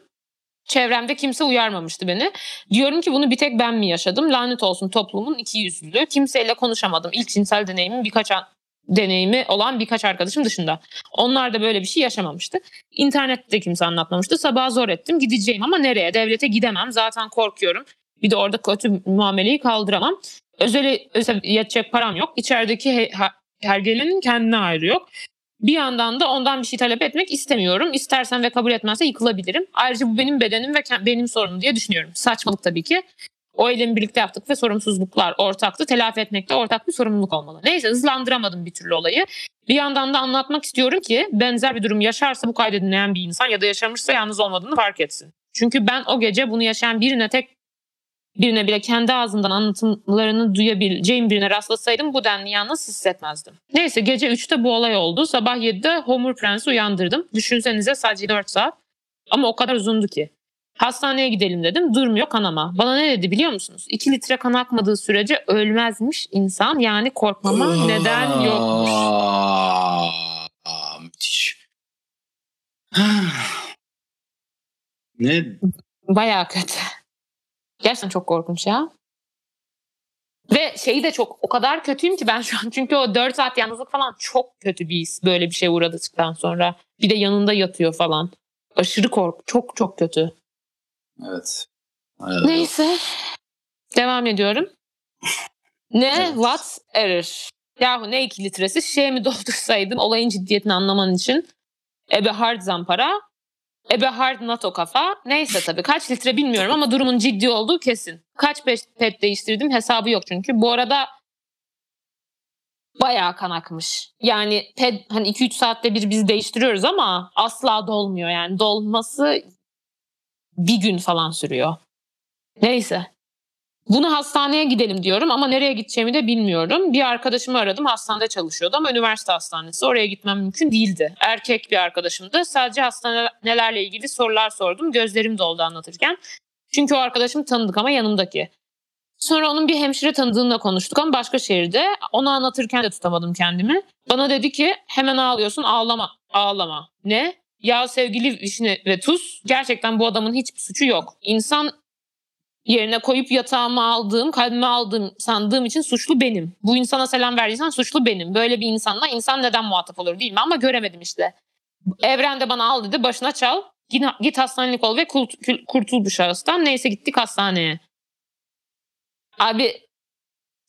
Çevremde kimse uyarmamıştı beni. Diyorum ki bunu bir tek ben mi yaşadım? Lanet olsun toplumun iki yüzlülüğü. Kimseyle konuşamadım. İlk cinsel deneyimim birkaç an deneyimi olan birkaç arkadaşım dışında. Onlar da böyle bir şey yaşamamıştı. İnternette kimse anlatmamıştı. Sabah zor ettim. Gideceğim ama nereye? Devlete gidemem. Zaten korkuyorum. Bir de orada kötü muameleyi kaldıramam. Özel, özel yetecek param yok. İçerideki he, hergelenin kendine ayrı yok. Bir yandan da ondan bir şey talep etmek istemiyorum. İstersen ve kabul etmezse yıkılabilirim. Ayrıca bu benim bedenim ve benim sorunum diye düşünüyorum. Saçmalık tabii ki. O eylemi birlikte yaptık ve sorumsuzluklar ortaktı. Telafi etmekte ortak bir sorumluluk olmalı. Neyse hızlandıramadım bir türlü olayı. Bir yandan da anlatmak istiyorum ki benzer bir durum yaşarsa bu kaydı dinleyen bir insan ya da yaşamışsa yalnız olmadığını fark etsin. Çünkü ben o gece bunu yaşayan birine tek birine bile kendi ağzından anlatımlarını duyabileceğim birine rastlasaydım bu denli yalnız hissetmezdim. Neyse gece 3'te bu olay oldu. Sabah 7'de Homer Prens'i uyandırdım. Düşünsenize sadece 4 saat. Ama o kadar uzundu ki. Hastaneye gidelim dedim. Durmuyor kanama. Bana ne dedi biliyor musunuz? 2 litre kan akmadığı sürece ölmezmiş insan. Yani korkmama neden yokmuş. Müthiş. ne? Bayağı kötü. Gerçekten çok korkunç ya. Ve şeyi de çok o kadar kötüyüm ki ben şu an çünkü o 4 saat yalnızlık falan çok kötü bir his böyle bir şeye uğradıktan sonra. Bir de yanında yatıyor falan. Aşırı kork çok çok kötü. Evet. Evet. Neyse. Devam ediyorum. Ne? Evet. What? Error. Yahu ne 2 litresi şişeye mi doldursaydım olayın ciddiyetini anlaman için. Ebe hard zampara. Ebe hard NATO kafa. Neyse tabii kaç litre bilmiyorum ama durumun ciddi olduğu kesin. Kaç pet, değiştirdim hesabı yok çünkü. Bu arada bayağı kan akmış. Yani pet hani 2-3 saatte bir biz değiştiriyoruz ama asla dolmuyor yani. Dolması bir gün falan sürüyor. Neyse. Bunu hastaneye gidelim diyorum ama nereye gideceğimi de bilmiyorum. Bir arkadaşımı aradım hastanede çalışıyordu ama üniversite hastanesi. Oraya gitmem mümkün değildi. Erkek bir arkadaşımdı. Sadece hastanelerle ilgili sorular sordum. Gözlerim doldu anlatırken. Çünkü o arkadaşım tanıdık ama yanımdaki. Sonra onun bir hemşire tanıdığıyla konuştuk ama başka şehirde. Onu anlatırken de tutamadım kendimi. Bana dedi ki hemen ağlıyorsun ağlama ağlama. Ne? Ya sevgili vişne ve tuz gerçekten bu adamın hiçbir suçu yok. İnsan yerine koyup yatağıma aldığım, kalbime aldığım sandığım için suçlu benim. Bu insana selam verdiysen suçlu benim. Böyle bir insanla insan neden muhatap olur değil mi? Ama göremedim işte. Evren de bana al dedi başına çal. Git, hastanelik ol ve kurt- kurtul bu şahıstan. Neyse gittik hastaneye. Abi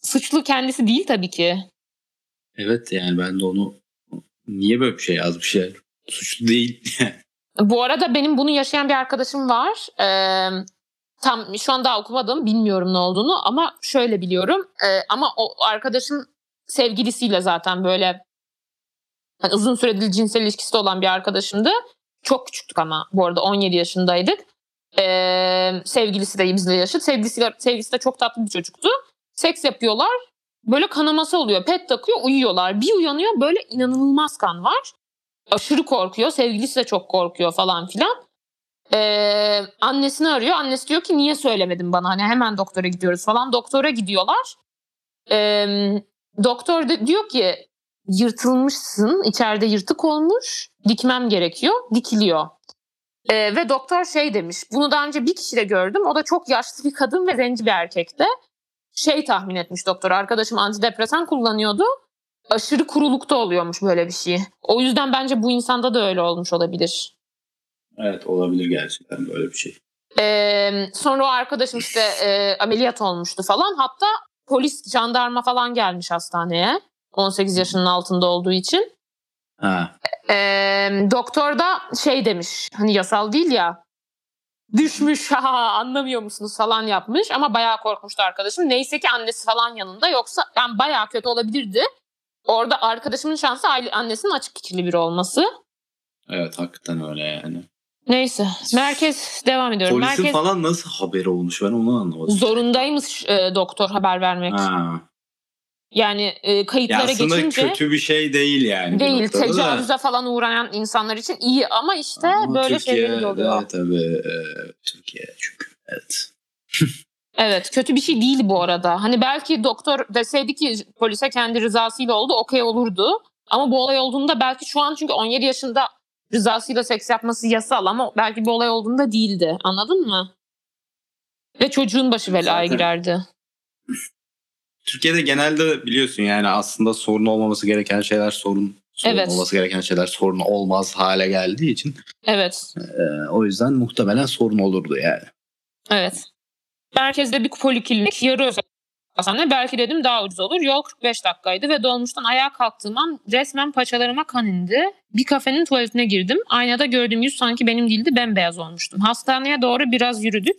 suçlu kendisi değil tabii ki. Evet yani ben de onu niye böyle bir şey yazmış yani? Suçlu değil. Bu arada benim bunu yaşayan bir arkadaşım var. Ee, tam şu an daha okumadım bilmiyorum ne olduğunu ama şöyle biliyorum. Ee, ama o arkadaşım sevgilisiyle zaten böyle hani uzun süredir cinsel ilişkisi olan bir arkadaşımdı. Çok küçüktük ama bu arada 17 yaşındaydık. Ee, sevgilisi de bizle yaşıt. Sevgilisi, sevgilisi de çok tatlı bir çocuktu. Seks yapıyorlar. Böyle kanaması oluyor. Pet takıyor uyuyorlar. Bir uyanıyor böyle inanılmaz kan var. Aşırı korkuyor. Sevgilisi de çok korkuyor falan filan. Ee, annesini arıyor. Annesi diyor ki niye söylemedin bana? Hani hemen doktora gidiyoruz falan. Doktora gidiyorlar. Ee, doktor da diyor ki yırtılmışsın. içeride yırtık olmuş. Dikmem gerekiyor. Dikiliyor. Ee, ve doktor şey demiş. Bunu daha önce bir kişide gördüm. O da çok yaşlı bir kadın ve zenci bir erkekte. Şey tahmin etmiş doktor. Arkadaşım antidepresan kullanıyordu. Aşırı kurulukta oluyormuş böyle bir şey. O yüzden bence bu insanda da öyle olmuş olabilir. Evet olabilir gerçekten böyle bir şey. Ee, sonra o arkadaşım işte e, ameliyat olmuştu falan. Hatta polis, jandarma falan gelmiş hastaneye. 18 yaşının altında olduğu için. Ha. Ee, doktor da şey demiş hani yasal değil ya düşmüş ha anlamıyor musunuz falan yapmış ama bayağı korkmuştu arkadaşım. Neyse ki annesi falan yanında yoksa yani bayağı kötü olabilirdi. Orada arkadaşımın şansı annesinin açık fikirli biri olması. Evet hakikaten öyle yani. Neyse merkez devam ediyorum. Polisin merkez falan nasıl haberi olmuş ben onu anlamadım. zorundaymış e, doktor haber vermek. Ha. Yani e, Ya kayıtlara aslında geçince kötü bir şey değil yani. değil da. tecavüze falan uğrayan insanlar için iyi ama işte Ama böyle şeyler oluyor. tabii e, Türkiye çünkü evet. Evet kötü bir şey değil bu arada. Hani belki doktor deseydi ki polise kendi rızasıyla oldu okey olurdu. Ama bu olay olduğunda belki şu an çünkü 17 yaşında rızasıyla seks yapması yasal ama belki bu olay olduğunda değildi. Anladın mı? Ve çocuğun başı belaya girerdi. Türkiye'de genelde biliyorsun yani aslında sorun olmaması gereken şeyler sorun. Sorun Evet. olması gereken şeyler sorun olmaz hale geldiği için Evet. e, o yüzden muhtemelen sorun olurdu yani. Evet. Merkezde bir poliklinik yarı özel hastane. Belki dedim daha ucuz olur. Yol 45 dakikaydı ve dolmuştan ayağa kalktığım an resmen paçalarıma kan indi. Bir kafenin tuvaletine girdim. Aynada gördüğüm yüz sanki benim değildi bembeyaz olmuştum. Hastaneye doğru biraz yürüdük.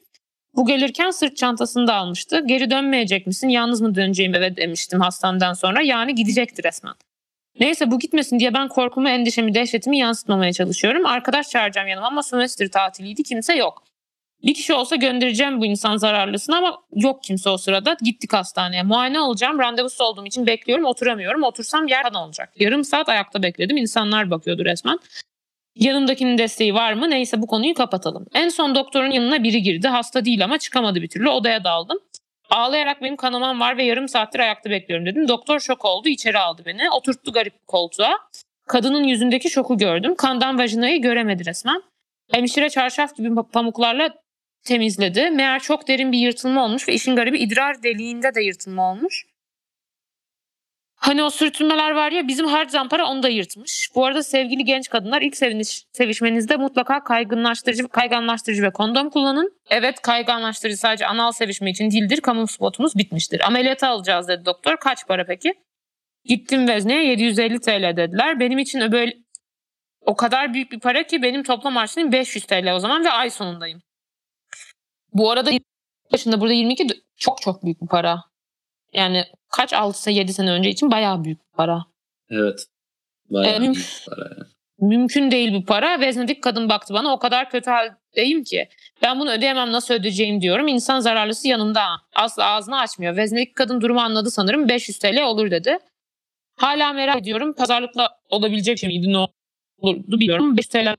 Bu gelirken sırt çantasını da almıştı. Geri dönmeyecek misin? Yalnız mı döneceğim eve demiştim hastaneden sonra. Yani gidecekti resmen. Neyse bu gitmesin diye ben korkumu, endişemi, dehşetimi yansıtmamaya çalışıyorum. Arkadaş çağıracağım yanıma ama sömestr tatiliydi kimse yok. Bir kişi olsa göndereceğim bu insan zararlısını ama yok kimse o sırada. Gittik hastaneye. Muayene olacağım. Randevusu olduğum için bekliyorum. Oturamıyorum. Otursam yer kan olacak. Yarım saat ayakta bekledim. İnsanlar bakıyordu resmen. Yanımdakinin desteği var mı? Neyse bu konuyu kapatalım. En son doktorun yanına biri girdi. Hasta değil ama çıkamadı bir türlü. Odaya daldım. Ağlayarak benim kanamam var ve yarım saattir ayakta bekliyorum dedim. Doktor şok oldu. içeri aldı beni. Oturttu garip bir koltuğa. Kadının yüzündeki şoku gördüm. Kandan vajinayı göremedi resmen. Hemşire çarşaf gibi pamuklarla temizledi. Meğer çok derin bir yırtılma olmuş ve işin garibi idrar deliğinde de yırtılma olmuş. Hani o sürtünmeler var ya bizim hard zampara onu da yırtmış. Bu arada sevgili genç kadınlar ilk seviniş, sevişmenizde mutlaka kaygınlaştırıcı, kayganlaştırıcı ve kondom kullanın. Evet kayganlaştırıcı sadece anal sevişme için değildir. Kamu spotumuz bitmiştir. Ameliyata alacağız dedi doktor. Kaç para peki? Gittim vezneye 750 TL dediler. Benim için böyle o kadar büyük bir para ki benim toplam harçlığım 500 TL o zaman ve ay sonundayım. Bu arada yaşında burada 22 de çok çok büyük bir para. Yani kaç 6 7 sene önce için bayağı büyük bir para. Evet. Bayağı Ee, büyük para yani. Mümkün değil bu para. Veznedik kadın baktı bana o kadar kötü haldeyim ki. Ben bunu ödeyemem nasıl ödeyeceğim diyorum. İnsan zararlısı yanımda. Asla ağzını açmıyor. Veznedik kadın durumu anladı sanırım 500 TL olur dedi. Hala merak ediyorum. Pazarlıkla olabilecek şey miydi ne olurdu biliyorum. 5 TL.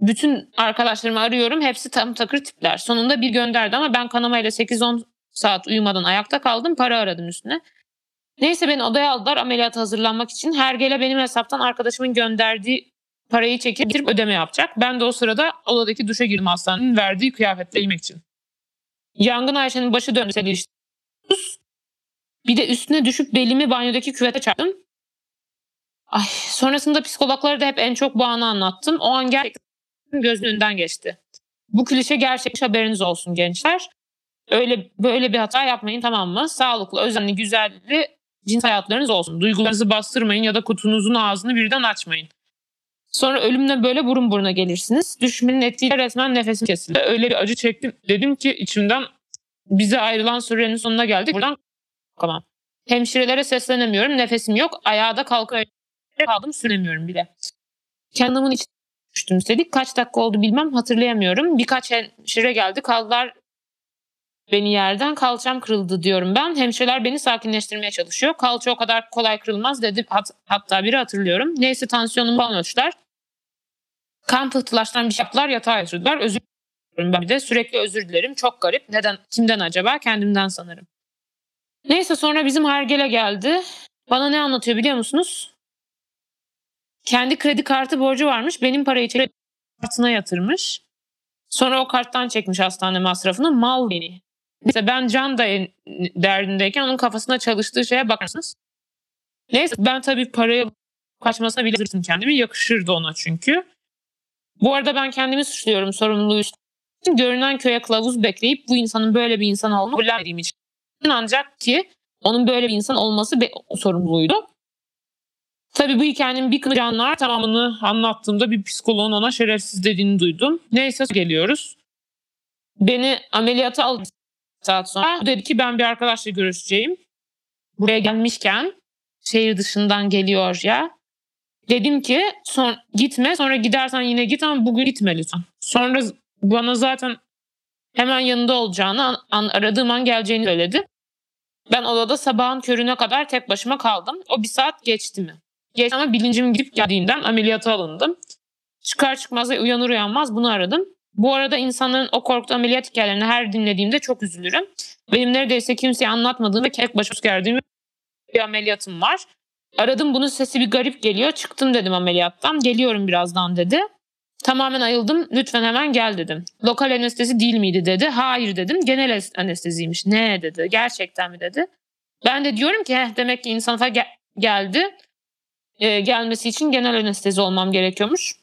Bütün arkadaşlarımı arıyorum. Hepsi tam takır tipler. Sonunda bir gönderdi ama ben kanamayla 8-10 saat uyumadan ayakta kaldım. Para aradım üstüne. Neyse beni odaya aldılar ameliyata hazırlanmak için. Her gele benim hesaptan arkadaşımın gönderdiği parayı çekip ödeme yapacak. Ben de o sırada odadaki duşa girdim hastanenin verdiği kıyafetle yemek için. Yangın Ayşe'nin başı döndü seni işte. Bir de üstüne düşüp belimi banyodaki küvete çarptım. Ay, sonrasında psikologlara da hep en çok bu anı anlattım. O an gerçekten gözünün önünden geçti. Bu klişe gerçek haberiniz olsun gençler. Öyle böyle bir hata yapmayın tamam mı? Sağlıklı, özenli, güzelli cins hayatlarınız olsun. Duygularınızı bastırmayın ya da kutunuzun ağzını birden açmayın. Sonra ölümle böyle burun buruna gelirsiniz. Düşmenin etkiyle resmen nefesim kesildi. Öyle bir acı çektim. Dedim ki içimden bize ayrılan sürenin sonuna geldik. Buradan kalkamam. Hemşirelere seslenemiyorum. Nefesim yok. Ayağa da kalkıp kaldım süremiyorum bile. Kendimin içine düştüm istedik. Kaç dakika oldu bilmem hatırlayamıyorum. Birkaç hemşire geldi. Kaldılar beni yerden kalçam kırıldı diyorum ben. Hemşireler beni sakinleştirmeye çalışıyor. Kalça o kadar kolay kırılmaz dedi. Hat, hatta biri hatırlıyorum. Neyse tansiyonumu falan ölçtüler. Kan pıhtılaştıran bir şey yaptılar yatağa yatırdılar. Özür dilerim ben de sürekli özür dilerim. Çok garip. Neden? Kimden acaba? Kendimden sanırım. Neyse sonra bizim Hergele geldi. Bana ne anlatıyor biliyor musunuz? Kendi kredi kartı borcu varmış. Benim parayı kredi kartına yatırmış. Sonra o karttan çekmiş hastane masrafını. Mal beni. Neyse ben can da derdindeyken onun kafasına çalıştığı şeye bakarsınız. Neyse ben tabii paraya kaçmasına bile zırtım kendimi. Yakışırdı ona çünkü. Bu arada ben kendimi suçluyorum sorumluluğu için. Görünen köye kılavuz bekleyip bu insanın böyle bir insan olduğunu bilemediğim için. Ancak ki onun böyle bir insan olması be- sorumluluğuydu. Tabii bu hikayenin bir kısmı tamamını anlattığımda bir psikoloğun ona şerefsiz dediğini duydum. Neyse geliyoruz. Beni ameliyata aldı saat sonra. Dedi ki ben bir arkadaşla görüşeceğim. Buraya gelmişken şehir dışından geliyor ya. Dedim ki son, gitme sonra gidersen yine git ama bugün gitme lütfen. Sonra bana zaten hemen yanında olacağını an, an, aradığım an geleceğini söyledi. Ben odada sabahın körüne kadar tek başıma kaldım. O bir saat geçti mi? Geçti ama bilincim gidip geldiğinden ameliyata alındım. Çıkar çıkmaz ve uyanır uyanmaz bunu aradım. Bu arada insanların o korktu ameliyat hikayelerini her dinlediğimde çok üzülürüm. Benim neredeyse kimseye anlatmadığım ve tek başıma geldiğim bir ameliyatım var. Aradım bunun sesi bir garip geliyor. Çıktım dedim ameliyattan. Geliyorum birazdan dedi. Tamamen ayıldım. Lütfen hemen gel dedim. Lokal anestezi değil miydi dedi. Hayır dedim. Genel anesteziymiş. Ne dedi. Gerçekten mi dedi. Ben de diyorum ki demek ki insan gel- geldi. Ee, gelmesi için genel anestezi olmam gerekiyormuş.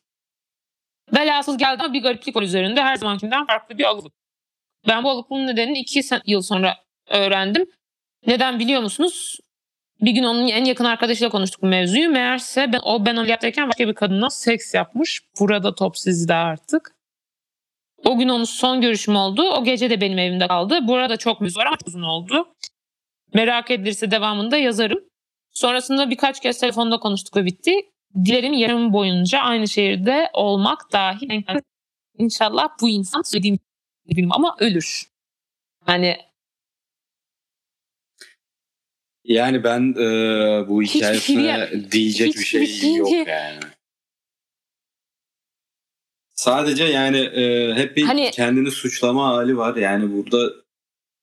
Velhasıl geldi ama bir gariplik var üzerinde. Her zamankinden farklı bir alık. Ben bu alıklığın nedenini iki yıl sonra öğrendim. Neden biliyor musunuz? Bir gün onun en yakın arkadaşıyla konuştuk bu mevzuyu. Meğerse ben, o ben ameliyattayken başka bir kadınla seks yapmış. Burada top sizde artık. O gün onun son görüşüm oldu. O gece de benim evimde kaldı. Burada çok müzik var ama uzun oldu. Merak edilirse devamında yazarım. Sonrasında birkaç kez telefonda konuştuk ve bitti. Dilerim yarım boyunca aynı şehirde olmak dahi İnşallah bu insan söylediğim gibi ama ölür. Hani yani ben e, bu hikayesine şey, diyecek bir şey, şey yok yani. Sadece yani e, hep bir hani, kendini suçlama hali var. Yani burada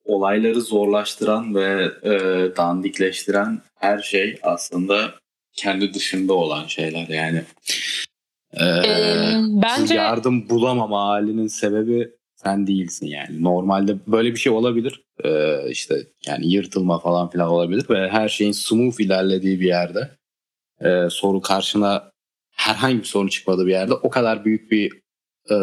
olayları zorlaştıran ve e, dandikleştiren her şey aslında kendi dışında olan şeyler yani. Ee, ee, bence yardım bulamama halinin sebebi sen değilsin yani. Normalde böyle bir şey olabilir. Ee, işte yani yırtılma falan filan olabilir ve her şeyin smooth ilerlediği bir yerde e, soru karşına herhangi bir sorun çıkmadığı bir yerde o kadar büyük bir e,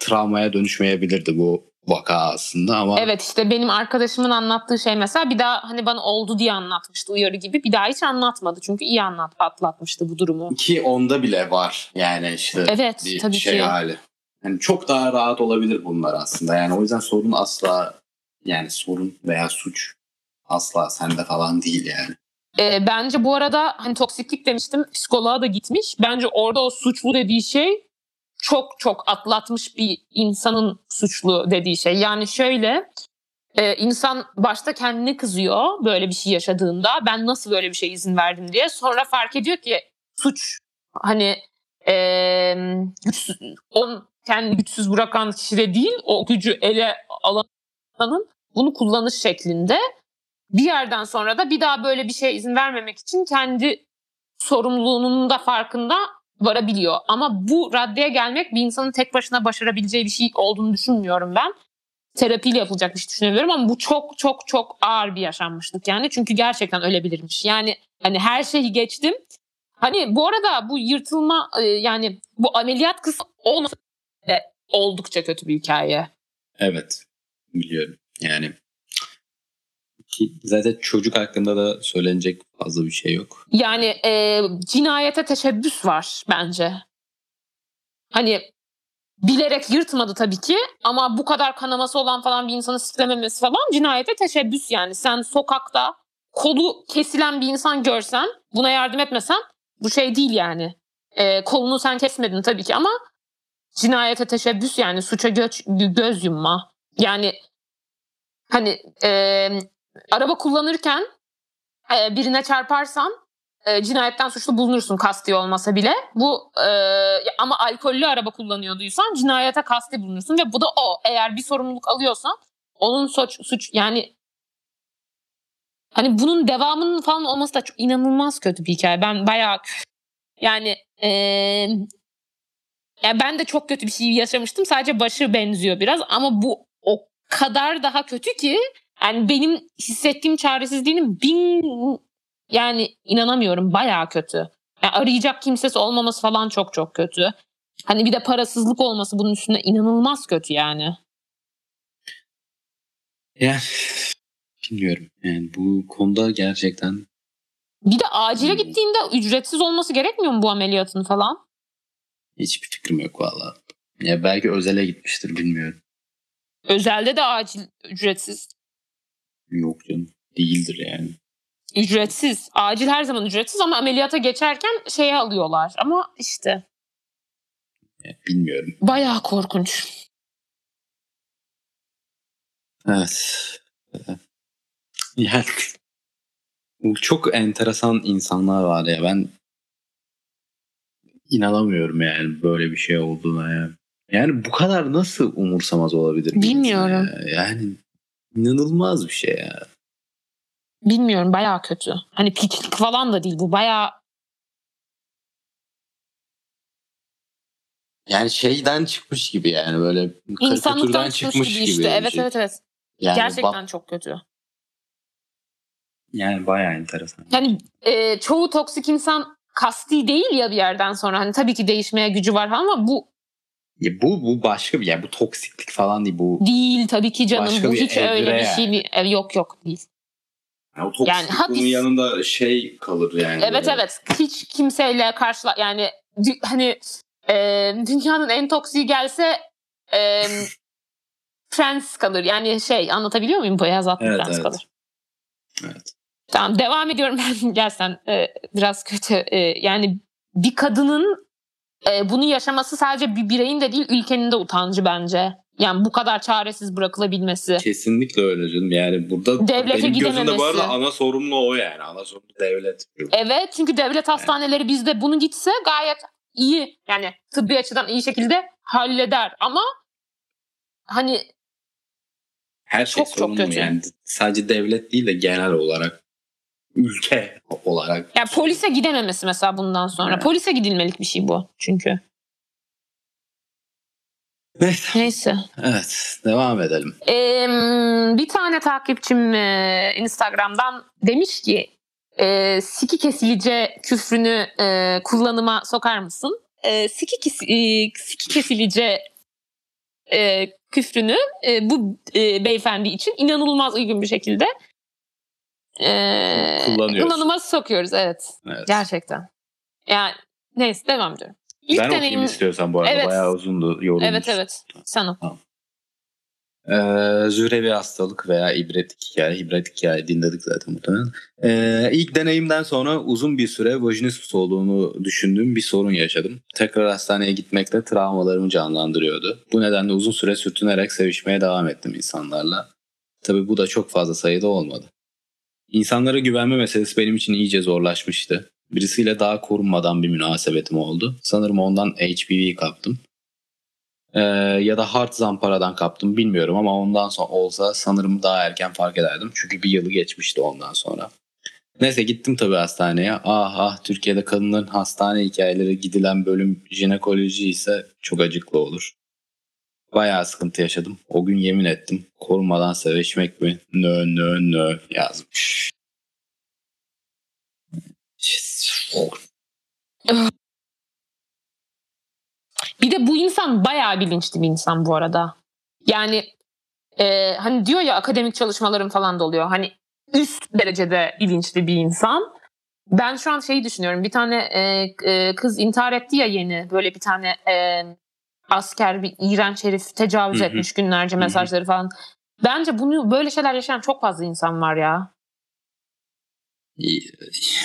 travmaya dönüşmeyebilirdi bu vaka aslında ama. Evet işte benim arkadaşımın anlattığı şey mesela bir daha hani bana oldu diye anlatmıştı uyarı gibi. Bir daha hiç anlatmadı çünkü iyi anlat atlatmıştı bu durumu. Ki onda bile var yani işte evet, bir tabii şey ki. hali. Yani çok daha rahat olabilir bunlar aslında. Yani o yüzden sorun asla yani sorun veya suç asla sende falan değil yani. E, bence bu arada hani toksiklik demiştim psikoloğa da gitmiş. Bence orada o suçlu dediği şey çok çok atlatmış bir insanın suçlu dediği şey. Yani şöyle e, insan başta kendine kızıyor böyle bir şey yaşadığında ben nasıl böyle bir şey izin verdim diye. Sonra fark ediyor ki suç hani e, güçsüz, on kendi güçsüz bırakan kişi de değil o gücü ele alanın bunu kullanış şeklinde. Bir yerden sonra da bir daha böyle bir şey izin vermemek için kendi sorumluluğunun da farkında varabiliyor. Ama bu raddeye gelmek bir insanın tek başına başarabileceği bir şey olduğunu düşünmüyorum ben. Terapiyle yapılacak bir şey düşünüyorum ama bu çok çok çok ağır bir yaşanmışlık yani. Çünkü gerçekten ölebilirmiş. Yani hani her şeyi geçtim. Hani bu arada bu yırtılma e, yani bu ameliyat kısmı olmasa oldukça kötü bir hikaye. Evet. Biliyorum. Yani ki zaten çocuk hakkında da söylenecek fazla bir şey yok. Yani e, cinayete teşebbüs var bence. Hani bilerek yırtmadı tabii ki ama bu kadar kanaması olan falan bir insanı siklememesi falan cinayete teşebbüs yani. Sen sokakta kolu kesilen bir insan görsen buna yardım etmesen bu şey değil yani. E, kolunu sen kesmedin tabii ki ama cinayete teşebbüs yani suça göç, göz yumma. Yani hani e, araba kullanırken e, birine çarparsan e, cinayetten suçlu bulunursun kasti olmasa bile. Bu e, ama alkollü araba kullanıyorduysan cinayete kasti bulunursun ve bu da o. Eğer bir sorumluluk alıyorsan onun suç suç yani hani bunun devamının falan olması da çok inanılmaz kötü bir hikaye. Ben bayağı yani e, yani ben de çok kötü bir şey yaşamıştım. Sadece başı benziyor biraz ama bu o kadar daha kötü ki yani benim hissettiğim çaresizliğinin bin yani inanamıyorum bayağı kötü. Yani arayacak kimsesi olmaması falan çok çok kötü. Hani bir de parasızlık olması bunun üstüne inanılmaz kötü yani. Yani bilmiyorum. Yani bu konuda gerçekten bir de acile hmm. gittiğinde ücretsiz olması gerekmiyor mu bu ameliyatın falan? Hiçbir fikrim yok valla. Ya belki özele gitmiştir bilmiyorum. Özelde de acil ücretsiz. Yok canım. Değildir yani. Ücretsiz. Acil her zaman ücretsiz ama ameliyata geçerken şeye alıyorlar. Ama işte. Bilmiyorum. Bayağı korkunç. Evet. Yani çok enteresan insanlar var ya. Ben inanamıyorum yani böyle bir şey olduğuna ya. Yani bu kadar nasıl umursamaz olabilir? Bilmiyorum. Ya? Yani inanılmaz bir şey ya. Bilmiyorum bayağı kötü. Hani piçlik falan da değil bu bayağı yani şeyden çıkmış gibi yani böyle karikatürden çıkmış, çıkmış gibi. Işte. Evet şey. evet evet. Yani Gerçekten bak, çok kötü. Yani bayağı enteresan. Yani e, çoğu toksik insan kasti değil ya bir yerden sonra. Hani tabii ki değişmeye gücü var ama bu ya bu bu başka bir yani bu toksiklik falan değil bu. Değil tabii ki canım bu hiç öyle bir şey değil. Yok yok değil. Yani o toksiklik yani hapis... bunun yanında şey kalır yani. Evet böyle. evet hiç kimseyle karşıla yani hani e, dünyanın en toksiği gelse e, Friends kalır. Yani şey anlatabiliyor muyum? Beyaz atlı evet, Friends evet. kalır. Evet. Tamam devam ediyorum ben gerçekten e, biraz kötü. E, yani bir kadının e, bunu yaşaması sadece bir bireyin de değil ülkenin de utancı bence. Yani bu kadar çaresiz bırakılabilmesi. Kesinlikle öyle canım. Yani burada Devlete benim gözümde bu arada ana sorumlu o yani. Ana sorumlu devlet. Evet çünkü devlet hastaneleri yani. bizde bunu gitse gayet iyi. Yani tıbbi açıdan iyi şekilde halleder. Ama hani her şey çok, sorumlu çok kötü. yani. Sadece devlet değil de genel olarak ülke olarak. Ya polise gidememesi mesela bundan sonra. Evet. Polise gidilmelik bir şey bu çünkü. Neyse. Neyse. Evet devam edelim. Ee, bir tane takipçim e, Instagram'dan demiş ki e, siki kesilice küfrünü e, kullanıma sokar mısın? E, siki, kes, e, siki kesilice e, küfrünü e, bu e, beyefendi için inanılmaz uygun bir şekilde e, kullanıma sokuyoruz. Evet. evet. Gerçekten. Yani neyse devam ediyorum. İlk ben deneyim... okuyayım istiyorsan bu arada. Evet. Bayağı uzundu yorumumuz. Evet evet. Sen oku. Tamam. Ee, zührevi hastalık veya ibretlik hikaye, ibretlik hikaye dinledik zaten muhtemelen. Ee, ilk deneyimden sonra uzun bir süre vajinismus olduğunu düşündüğüm bir sorun yaşadım. Tekrar hastaneye gitmekle travmalarımı canlandırıyordu. Bu nedenle uzun süre sürtünerek sevişmeye devam ettim insanlarla. Tabi bu da çok fazla sayıda olmadı. İnsanlara güvenme meselesi benim için iyice zorlaşmıştı. Birisiyle daha korunmadan bir münasebetim oldu. Sanırım ondan HPV kaptım. Ee, ya da hard zamparadan kaptım bilmiyorum ama ondan sonra olsa sanırım daha erken fark ederdim. Çünkü bir yılı geçmişti ondan sonra. Neyse gittim tabii hastaneye. Ah ah Türkiye'de kadınların hastane hikayeleri gidilen bölüm jinekoloji ise çok acıklı olur. Bayağı sıkıntı yaşadım. O gün yemin ettim. Korumadan sevişmek mi? Nö nö nö yazmış. Bir de bu insan bayağı bilinçli bir insan bu arada. Yani e, hani diyor ya akademik çalışmalarım falan da oluyor. Hani üst derecede bilinçli bir insan. Ben şu an şeyi düşünüyorum. Bir tane e, e, kız intihar etti ya yeni. Böyle bir tane e, asker bir iğrenç herif tecavüz Hı hı. etmiş günlerce mesajları falan. Bence bunu böyle şeyler yaşayan çok fazla insan var ya.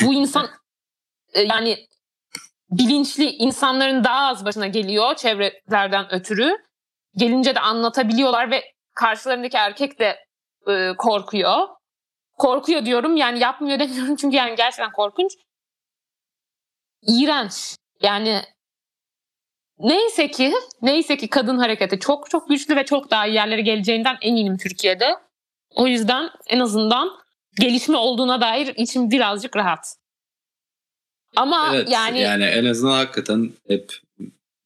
Bu insan e, yani bilinçli insanların daha az başına geliyor çevrelerden ötürü. Gelince de anlatabiliyorlar ve karşılarındaki erkek de e, korkuyor. Korkuyor diyorum yani yapmıyor demiyorum çünkü yani gerçekten korkunç. İğrenç. Yani neyse ki neyse ki kadın hareketi çok çok güçlü ve çok daha iyi yerlere geleceğinden eminim Türkiye'de. O yüzden en azından gelişme olduğuna dair içim birazcık rahat. Ama Evet yani yani, en azından hakikaten hep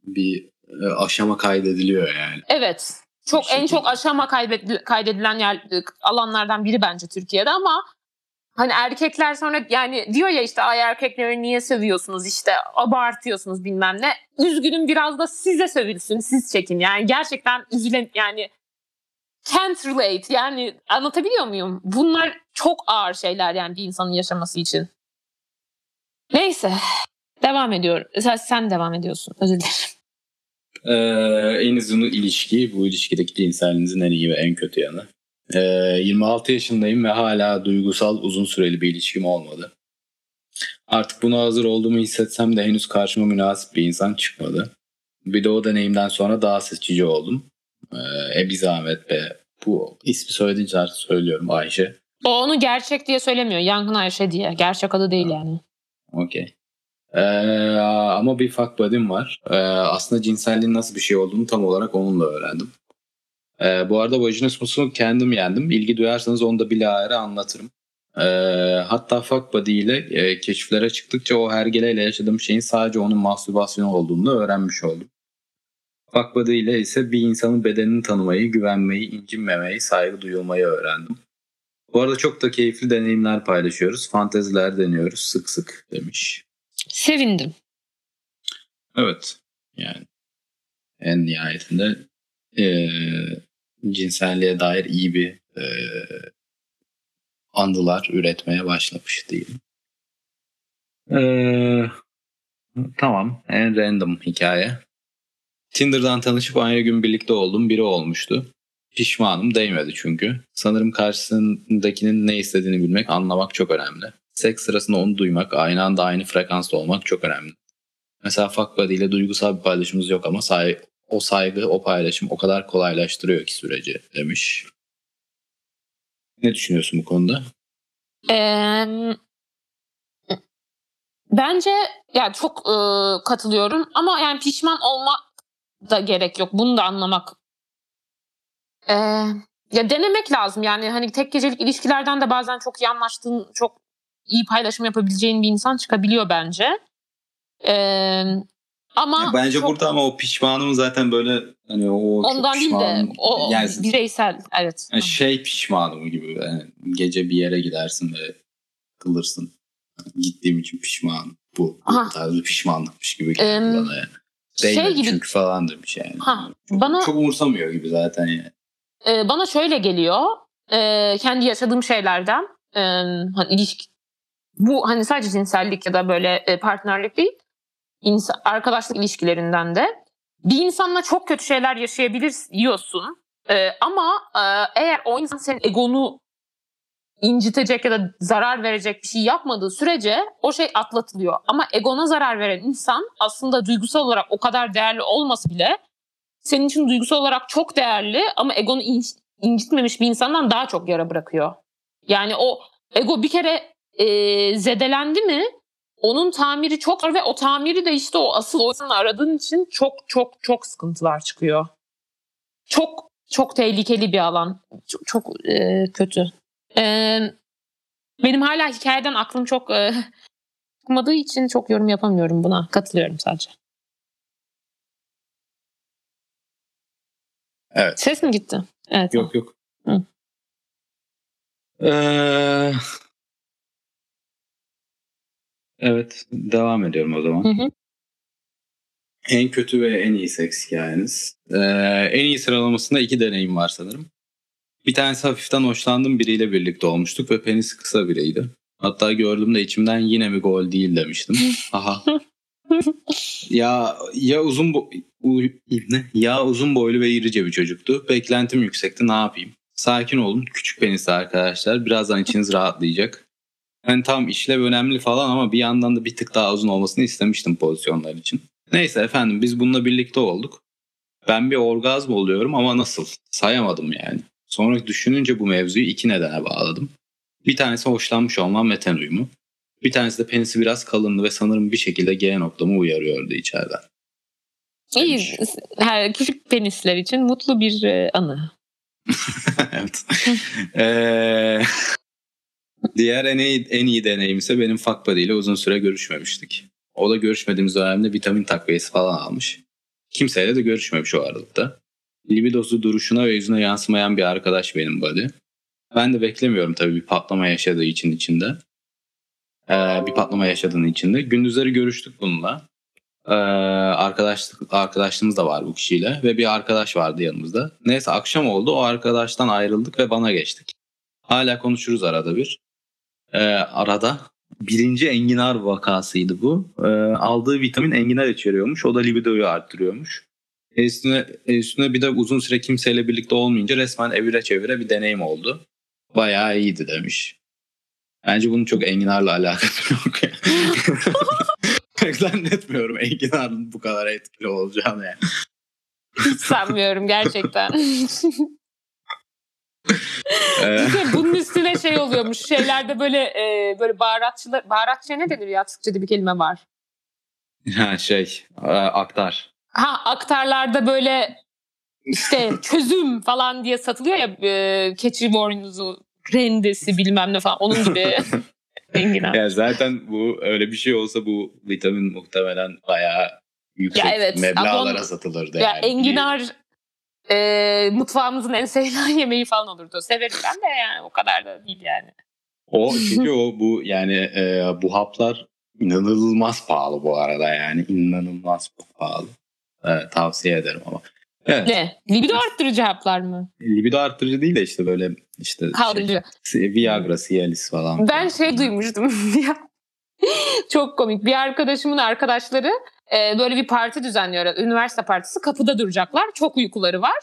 bir e, aşama kaydediliyor yani. Evet. Çok en çok aşama kaybedil- kaydedilen yer alanlardan biri bence Türkiye'de ama hani erkekler sonra yani diyor ya işte ay erkekleri niye seviyorsunuz işte abartıyorsunuz bilmem ne. Üzgünüm biraz da size sövülsün siz çekin yani gerçekten üzülen yani can't relate yani anlatabiliyor muyum? Bunlar çok ağır şeyler yani bir insanın yaşaması için. Neyse devam ediyorum. Sen, sen devam ediyorsun özür dilerim. Ee, en uzun ilişki bu ilişkideki cinselliğinizin en iyi ve en kötü yanı. Ee, 26 yaşındayım ve hala duygusal uzun süreli bir ilişkim olmadı. Artık buna hazır olduğumu hissetsem de henüz karşıma münasip bir insan çıkmadı. Bir de o deneyimden sonra daha seçici oldum. Ee, e bir zahmet be. Bu ismi söylediğince artık söylüyorum Ayşe. O onu gerçek diye söylemiyor. Yangın Ayşe diye. Gerçek adı değil yani. Okey. Ee, ama bir fuck buddy'm var. Ee, aslında cinselliğin nasıl bir şey olduğunu tam olarak onunla öğrendim. Ee, bu arada vajinismus'u kendim yendim. İlgi duyarsanız onu da bilahare anlatırım. Ee, hatta fuck buddy ile e, keşiflere çıktıkça o hergeleyle yaşadığım şeyin sadece onun mastürbasyon olduğunu öğrenmiş oldum. Fuck buddy ile ise bir insanın bedenini tanımayı, güvenmeyi, incinmemeyi, saygı duyulmayı öğrendim. Bu arada çok da keyifli deneyimler paylaşıyoruz. Fanteziler deniyoruz sık sık demiş. Sevindim. Evet. Yani en nihayetinde eee, cinselliğe dair iyi bir eee, anılar üretmeye başlamış diyelim. Eee, tamam. En random hikaye. Tinder'dan tanışıp aynı gün birlikte olduğum biri olmuştu. Pişmanım değmedi çünkü. Sanırım karşısındakinin ne istediğini bilmek, anlamak çok önemli. Seks sırasında onu duymak, aynı anda aynı frekansta olmak çok önemli. Mesela fuck buddy ile duygusal bir paylaşımımız yok ama say o saygı, o paylaşım o kadar kolaylaştırıyor ki süreci demiş. Ne düşünüyorsun bu konuda? Ee, bence ya çok e, katılıyorum ama yani pişman olma da gerek yok. Bunu da anlamak. Ee, ya denemek lazım yani hani tek gecelik ilişkilerden de bazen çok iyi anlaştığın, çok iyi paylaşım yapabileceğin bir insan çıkabiliyor bence. Ee, ama Bence çok- burada ama o pişmanım zaten böyle hani o ondan değil de pişmanım. o yani, bireysel evet. yani şey pişmanım gibi yani gece bir yere gidersin ve kılırsın. Gittiğim için pişmanım. Bu, bu Aha. tarz bir pişmanlıkmış gibi geliyor Em, bana yani. şey Değmedi gibi- çünkü falan demiş yani. Ha, çok, bana- çok umursamıyor gibi zaten yani. Ee, bana şöyle geliyor. Ee, kendi yaşadığım şeylerden ee, hani ilişki bu hani sadece cinsellik ya da böyle e, partnerlik değil. İnsan, arkadaşlık ilişkilerinden de bir insanla çok kötü şeyler yaşayabiliyorsun. Ee, ama e, eğer o insan senin egonu incitecek ya da zarar verecek bir şey yapmadığı sürece o şey atlatılıyor. Ama egona zarar veren insan aslında duygusal olarak o kadar değerli olmasa bile senin için duygusal olarak çok değerli ama egonu in- incitmemiş bir insandan daha çok yara bırakıyor. Yani o ego bir kere e, zedelendi mi onun tamiri çok zor ve o tamiri de işte o asıl o insanı aradığın için çok çok çok sıkıntılar çıkıyor. Çok çok tehlikeli bir alan. Çok, çok e, kötü. E, benim hala hikayeden aklım çok e, çıkmadığı için çok yorum yapamıyorum buna. Katılıyorum sadece. Evet. Ses mi gitti? Evet. Yok yok. Hı. Ee, evet devam ediyorum o zaman. Hı hı. En kötü ve en iyi seks hikayeniz. Ee, en iyi sıralamasında iki deneyim var sanırım. Bir tanesi hafiften hoşlandığım biriyle birlikte olmuştuk ve penisi kısa biriydi. Hatta gördüğümde içimden yine mi gol değil demiştim. Aha. ya ya uzun bo ne? Ya uzun boylu ve irice bir çocuktu. Beklentim yüksekti. Ne yapayım? Sakin olun. Küçük penisli arkadaşlar. Birazdan içiniz rahatlayacak. Yani tam işlev önemli falan ama bir yandan da bir tık daha uzun olmasını istemiştim pozisyonlar için. Neyse efendim biz bununla birlikte olduk. Ben bir orgazm oluyorum ama nasıl? Sayamadım yani. Sonra düşününce bu mevzuyu iki nedene bağladım. Bir tanesi hoşlanmış olmam ve ten uyumu. Bir tanesi de penisi biraz kalındı ve sanırım bir şekilde G noktamı uyarıyordu içeriden. İyi. Her küçük penisler için mutlu bir e, anı. evet. ee, diğer en iyi, en iyi deneyim ise benim buddy ile uzun süre görüşmemiştik. O da görüşmediğimiz dönemde vitamin takviyesi falan almış. Kimseyle de görüşmemiş o aralıkta. Libidosu duruşuna ve yüzüne yansımayan bir arkadaş benim buddy. Ben de beklemiyorum tabii bir patlama yaşadığı için içinde. Ee, bir patlama yaşadığının içinde. Gündüzleri görüştük bununla. Ee, arkadaşlık, arkadaşlığımız da var bu kişiyle ve bir arkadaş vardı yanımızda. Neyse akşam oldu o arkadaştan ayrıldık ve bana geçtik. Hala konuşuruz arada bir. Ee, arada birinci enginar vakasıydı bu. Ee, aldığı vitamin enginar içeriyormuş. O da libidoyu arttırıyormuş. Üstüne, üstüne bir de uzun süre kimseyle birlikte olmayınca resmen evire çevire bir deneyim oldu. Bayağı iyiydi demiş. Bence bunun çok enginarla alakası yok. Zannetmiyorum enginarın bu kadar etkili olacağını yani. Hiç sanmıyorum gerçekten. İşte bunun üstüne şey oluyormuş. Şeylerde böyle e, böyle baharatçılar baharatçı ne denir ya Türkçe'de bir kelime var. Ha şey aktar. Ha aktarlarda böyle işte çözüm falan diye satılıyor ya e, keçi boynuzu rendesi bilmem ne falan onun gibi. Enginar. Ya zaten bu öyle bir şey olsa bu vitamin muhtemelen bayağı yüksek ya evet, meblağlara satılırdı. Ya yani. enginar e, mutfağımızın en sevilen yemeği falan olurdu. Severim ben de yani o kadar da değil yani. O çünkü o bu yani e, bu haplar inanılmaz pahalı bu arada yani inanılmaz pahalı. Evet, tavsiye ederim ama. Evet. Ne? Libido arttırıcı haplar mı? Libido arttırıcı değil de işte böyle işte Kaldırıcı. Şey, Viagra, Cialis falan. Ben şey duymuştum. Çok komik. Bir arkadaşımın arkadaşları e, böyle bir parti düzenliyor. Üniversite partisi. Kapıda duracaklar. Çok uykuları var.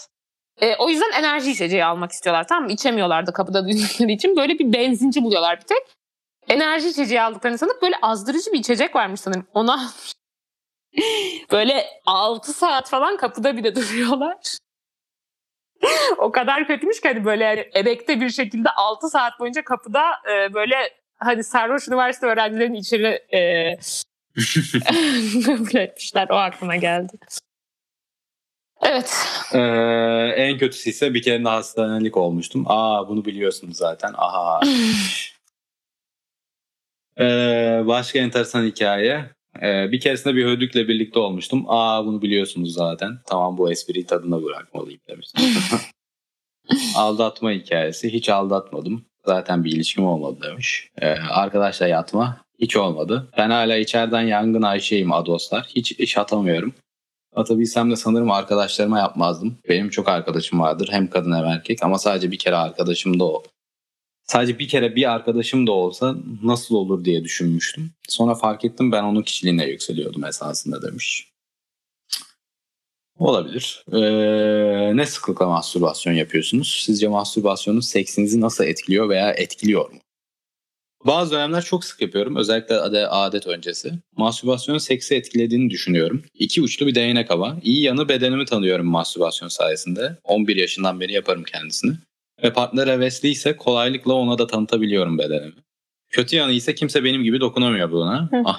E, o yüzden enerji içeceği almak istiyorlar. Tamam mı? İçemiyorlardı kapıda durdukları için. Böyle bir benzinci buluyorlar bir tek. Enerji içeceği aldıklarını sanıp böyle azdırıcı bir içecek varmış sanırım. Ona böyle 6 saat falan kapıda bir de duruyorlar. o kadar kötümüş ki hani böyle yani emekte bir şekilde 6 saat boyunca kapıda e, böyle hani sarhoş üniversite öğrencilerini içeri e, kabul etmişler. O aklıma geldi. Evet. Ee, en kötüsü ise bir kere hastanelik olmuştum. Aa bunu biliyorsunuz zaten. Aha. ee, başka enteresan hikaye. Ee, bir keresinde bir hödükle birlikte olmuştum. Aa bunu biliyorsunuz zaten. Tamam bu espriyi tadına bırakmalıyım demiştim. Aldatma hikayesi. Hiç aldatmadım. Zaten bir ilişkim olmadı demiş. Ee, arkadaşla yatma. Hiç olmadı. Ben hala içeriden yangın Ayşe'yim adoslar. Hiç iş atamıyorum. Atabilsem de sanırım arkadaşlarıma yapmazdım. Benim çok arkadaşım vardır. Hem kadın hem erkek ama sadece bir kere arkadaşım da o sadece bir kere bir arkadaşım da olsa nasıl olur diye düşünmüştüm. Sonra fark ettim ben onun kişiliğine yükseliyordum esasında demiş. Olabilir. Ee, ne sıklıkla mastürbasyon yapıyorsunuz? Sizce mastürbasyonun seksinizi nasıl etkiliyor veya etkiliyor mu? Bazı dönemler çok sık yapıyorum. Özellikle adet öncesi. Mastürbasyonun seksi etkilediğini düşünüyorum. İki uçlu bir değnek ama. İyi yanı bedenimi tanıyorum mastürbasyon sayesinde. 11 yaşından beri yaparım kendisini ve partner hevesliyse kolaylıkla ona da tanıtabiliyorum bedenimi. Kötü yanı ise kimse benim gibi dokunamıyor buna.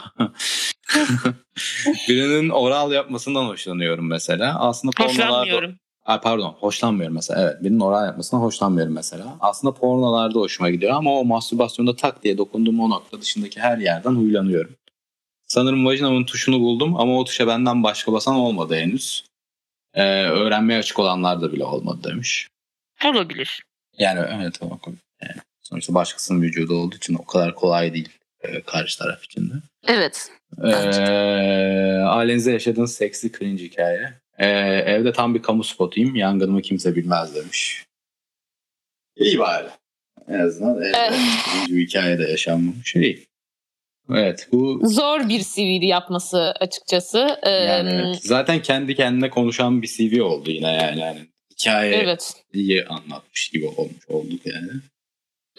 Birinin oral yapmasından hoşlanıyorum mesela. Aslında pornolarda... Ay pardon hoşlanmıyorum mesela. Evet birinin oral yapmasından hoşlanmıyorum mesela. Aslında pornolarda hoşuma gidiyor ama o mastürbasyonda tak diye dokunduğum o nokta dışındaki her yerden huylanıyorum. Sanırım vajinamın tuşunu buldum ama o tuşa benden başka basan olmadı henüz. Ee, öğrenmeye açık olanlar da bile olmadı demiş. Olabilir. Yani evet yani sonuçta başkasının vücudu olduğu için o kadar kolay değil e, karşı taraf için de. Evet. Ee, ailenizde yaşadığınız seksi cringe hikaye. Ee, evde tam bir kamu spotuyum. Yangınımı kimse bilmez demiş. İyi bari. En azından evde cringe bir hikaye de yaşanmamış. İyi. Evet bu Zor bir CV'di yapması açıkçası. Ee, yani evet. zaten kendi kendine konuşan bir CV oldu yine yani. yani hikayeyi evet. anlatmış gibi olmuş olduk yani.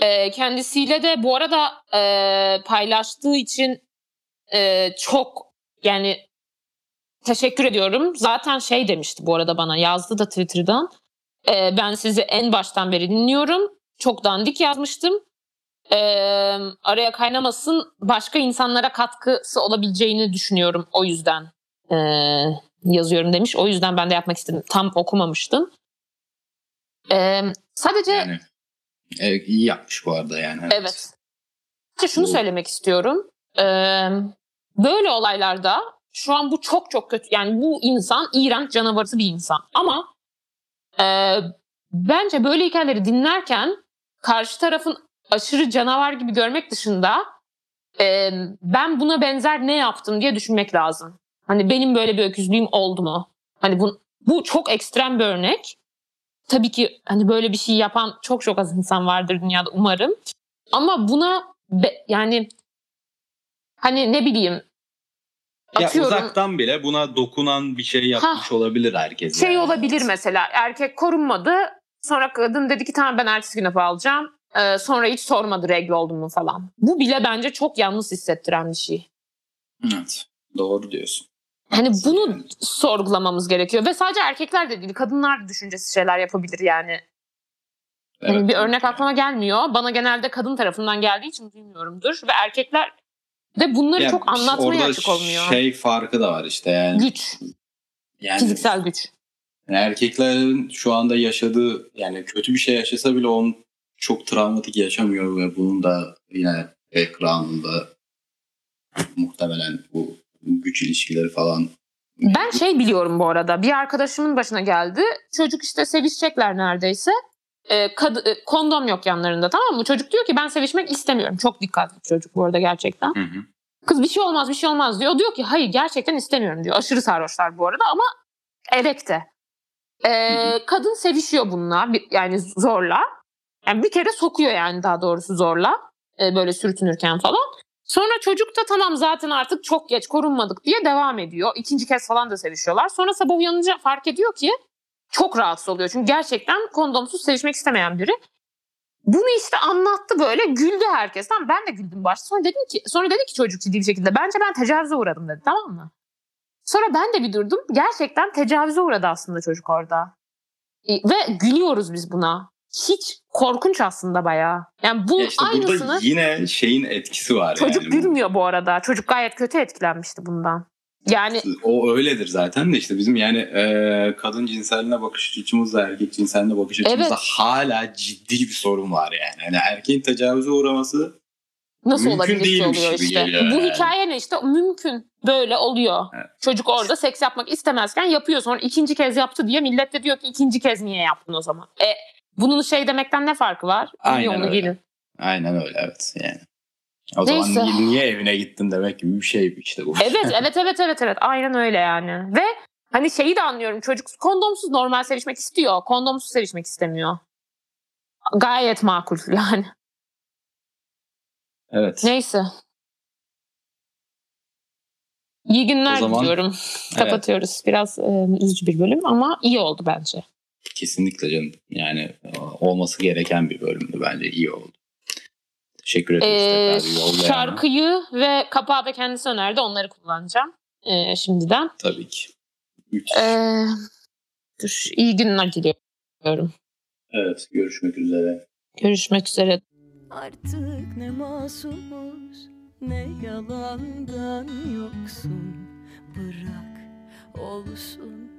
Ee, kendisiyle de bu arada e, paylaştığı için e, çok yani teşekkür ediyorum. Zaten şey demişti bu arada bana yazdı da Twitter'dan. E, ben sizi en baştan beri dinliyorum. Çok dandik yazmıştım. E, araya kaynamasın başka insanlara katkısı olabileceğini düşünüyorum. O yüzden e, yazıyorum demiş. O yüzden ben de yapmak istedim. Tam okumamıştım. E, sadece Yani e, iyi yapmış bu arada yani. Evet. İşte şunu Bu- söylemek istiyorum. Ee, böyle olaylarda şu an bu çok çok kötü. Yani bu insan iğrenç canavarısı bir insan. Ama e, bence böyle hikayeleri dinlerken karşı tarafın aşırı canavar gibi görmek dışında e, ben buna benzer ne yaptım diye düşünmek lazım. Hani benim böyle bir öküzlüğüm oldu mu? Hani bu, bu çok ekstrem bir örnek. Tabii ki hani böyle bir şey yapan çok çok az insan vardır dünyada umarım. Ama buna be- yani hani ne bileyim Ya atıyorum uzaktan bile buna dokunan bir şey yapmış olabilir herkes. şey yani. olabilir mesela erkek korunmadı sonra kadın dedi ki tamam ben ertesi gün hapı alacağım Ee, sonra hiç sormadı regl oldum mu falan. Bu bile bence çok yalnız hissettiren bir şey. Evet. Doğru diyorsun. Hani bunu yani. sorgulamamız gerekiyor ve sadece erkekler de değil kadınlar da düşüncesiz şeyler yapabilir yani. Yani Evet. bir örnek aklıma gelmiyor. Bana genelde kadın tarafından geldiği için bilmiyorumdur. Ve erkekler de bunları Yani çok anlatmaya açık olmuyor. şey farkı da var işte yani. Güç, yani fiziksel güç. erkeklerin şu anda yaşadığı yani kötü bir şey yaşasa bile onun çok travmatik yaşamıyor ve bunun da yine ekranında muhtemelen bu güç ilişkileri falan Ben şey biliyorum bu arada. Bir arkadaşımın başına geldi. Çocuk işte sevişecekler neredeyse. Ee, kad- e, kondom yok yanlarında tamam mı? Çocuk diyor ki ben sevişmek istemiyorum. Çok dikkatli çocuk bu arada gerçekten. Hı hı. Kız bir şey olmaz bir şey olmaz diyor. Diyor ki hayır gerçekten istemiyorum diyor. Aşırı sarhoşlar bu arada ama erekte. Ee, kadın sevişiyor bununla yani zorla. Yani bir kere sokuyor yani daha doğrusu zorla. Ee, böyle sürtünürken falan. Sonra çocuk da tamam zaten artık çok geç korunmadık diye devam ediyor. İkinci kez falan da sevişiyorlar. Sonra sabah uyanınca fark ediyor ki çok rahatsız oluyor. Çünkü gerçekten kondomsuz sevişmek istemeyen biri. Bunu işte anlattı böyle güldü herkes. Tamam ben de güldüm başta. Sonra dedim ki sonra dedi ki çocuk ciddi bir şekilde bence ben tecavüze uğradım dedi tamam mı? Sonra ben de bir durdum. Gerçekten tecavüze uğradı aslında çocuk orada. E, Ve gülüyoruz biz buna. Hiç korkunç aslında bayağı. Yani bu Ya işte aynısını burada yine şeyin etkisi var çocuk yani. gülmüyor bu arada. Çocuk gayet kötü etkilenmişti bundan. Yani O öyledir zaten de işte bizim yani e, kadın cinseline bakış açımızla erkek cinseline bakış açımızda Evet. hala ciddi bir sorun var yani. yani erkeğin tecavüze uğraması nasıl Mümkün olabilir ki oluyor işte. geliyor Bu yani. hikaye ne işte mümkün. Böyle oluyor. Evet. Çocuk orada seks yapmak istemezken yapıyor. Sonra ikinci kez yaptı diye millet de diyor ki ikinci kez niye yaptın o zaman? E bunun şey demekten ne farkı var? Aynen Yolunu öyle. gelin. aynen öyle evet yani. O Neyse. zaman niye, niye evine gittin demek gibi bir şey işte bu. Evet evet evet evet evet aynen öyle yani. Ve hani şeyi de anlıyorum çocuk kondomsuz normal sevişmek istiyor. Kondomsuz sevişmek istemiyor. Gayet makul yani. Evet. Neyse. İyi günler O zaman- diliyorum. Kapatıyoruz. Biraz e, üzücü bir bölüm ama iyi oldu bence. Kesinlikle canım. Yani e, olması gereken bir bölümdü bence iyi oldu. Teşekkür ederiz Ee, tekrar şarkıyı ve kapağı da kendisi önerdi. Onları kullanacağım e, şimdiden. Tabii ki. Müthiş. Ee, dur, iyi günler diliyorum. Evet görüşmek üzere. Görüşmek üzere. Artık ne masumuz ne yalandan yoksun Bırak olsun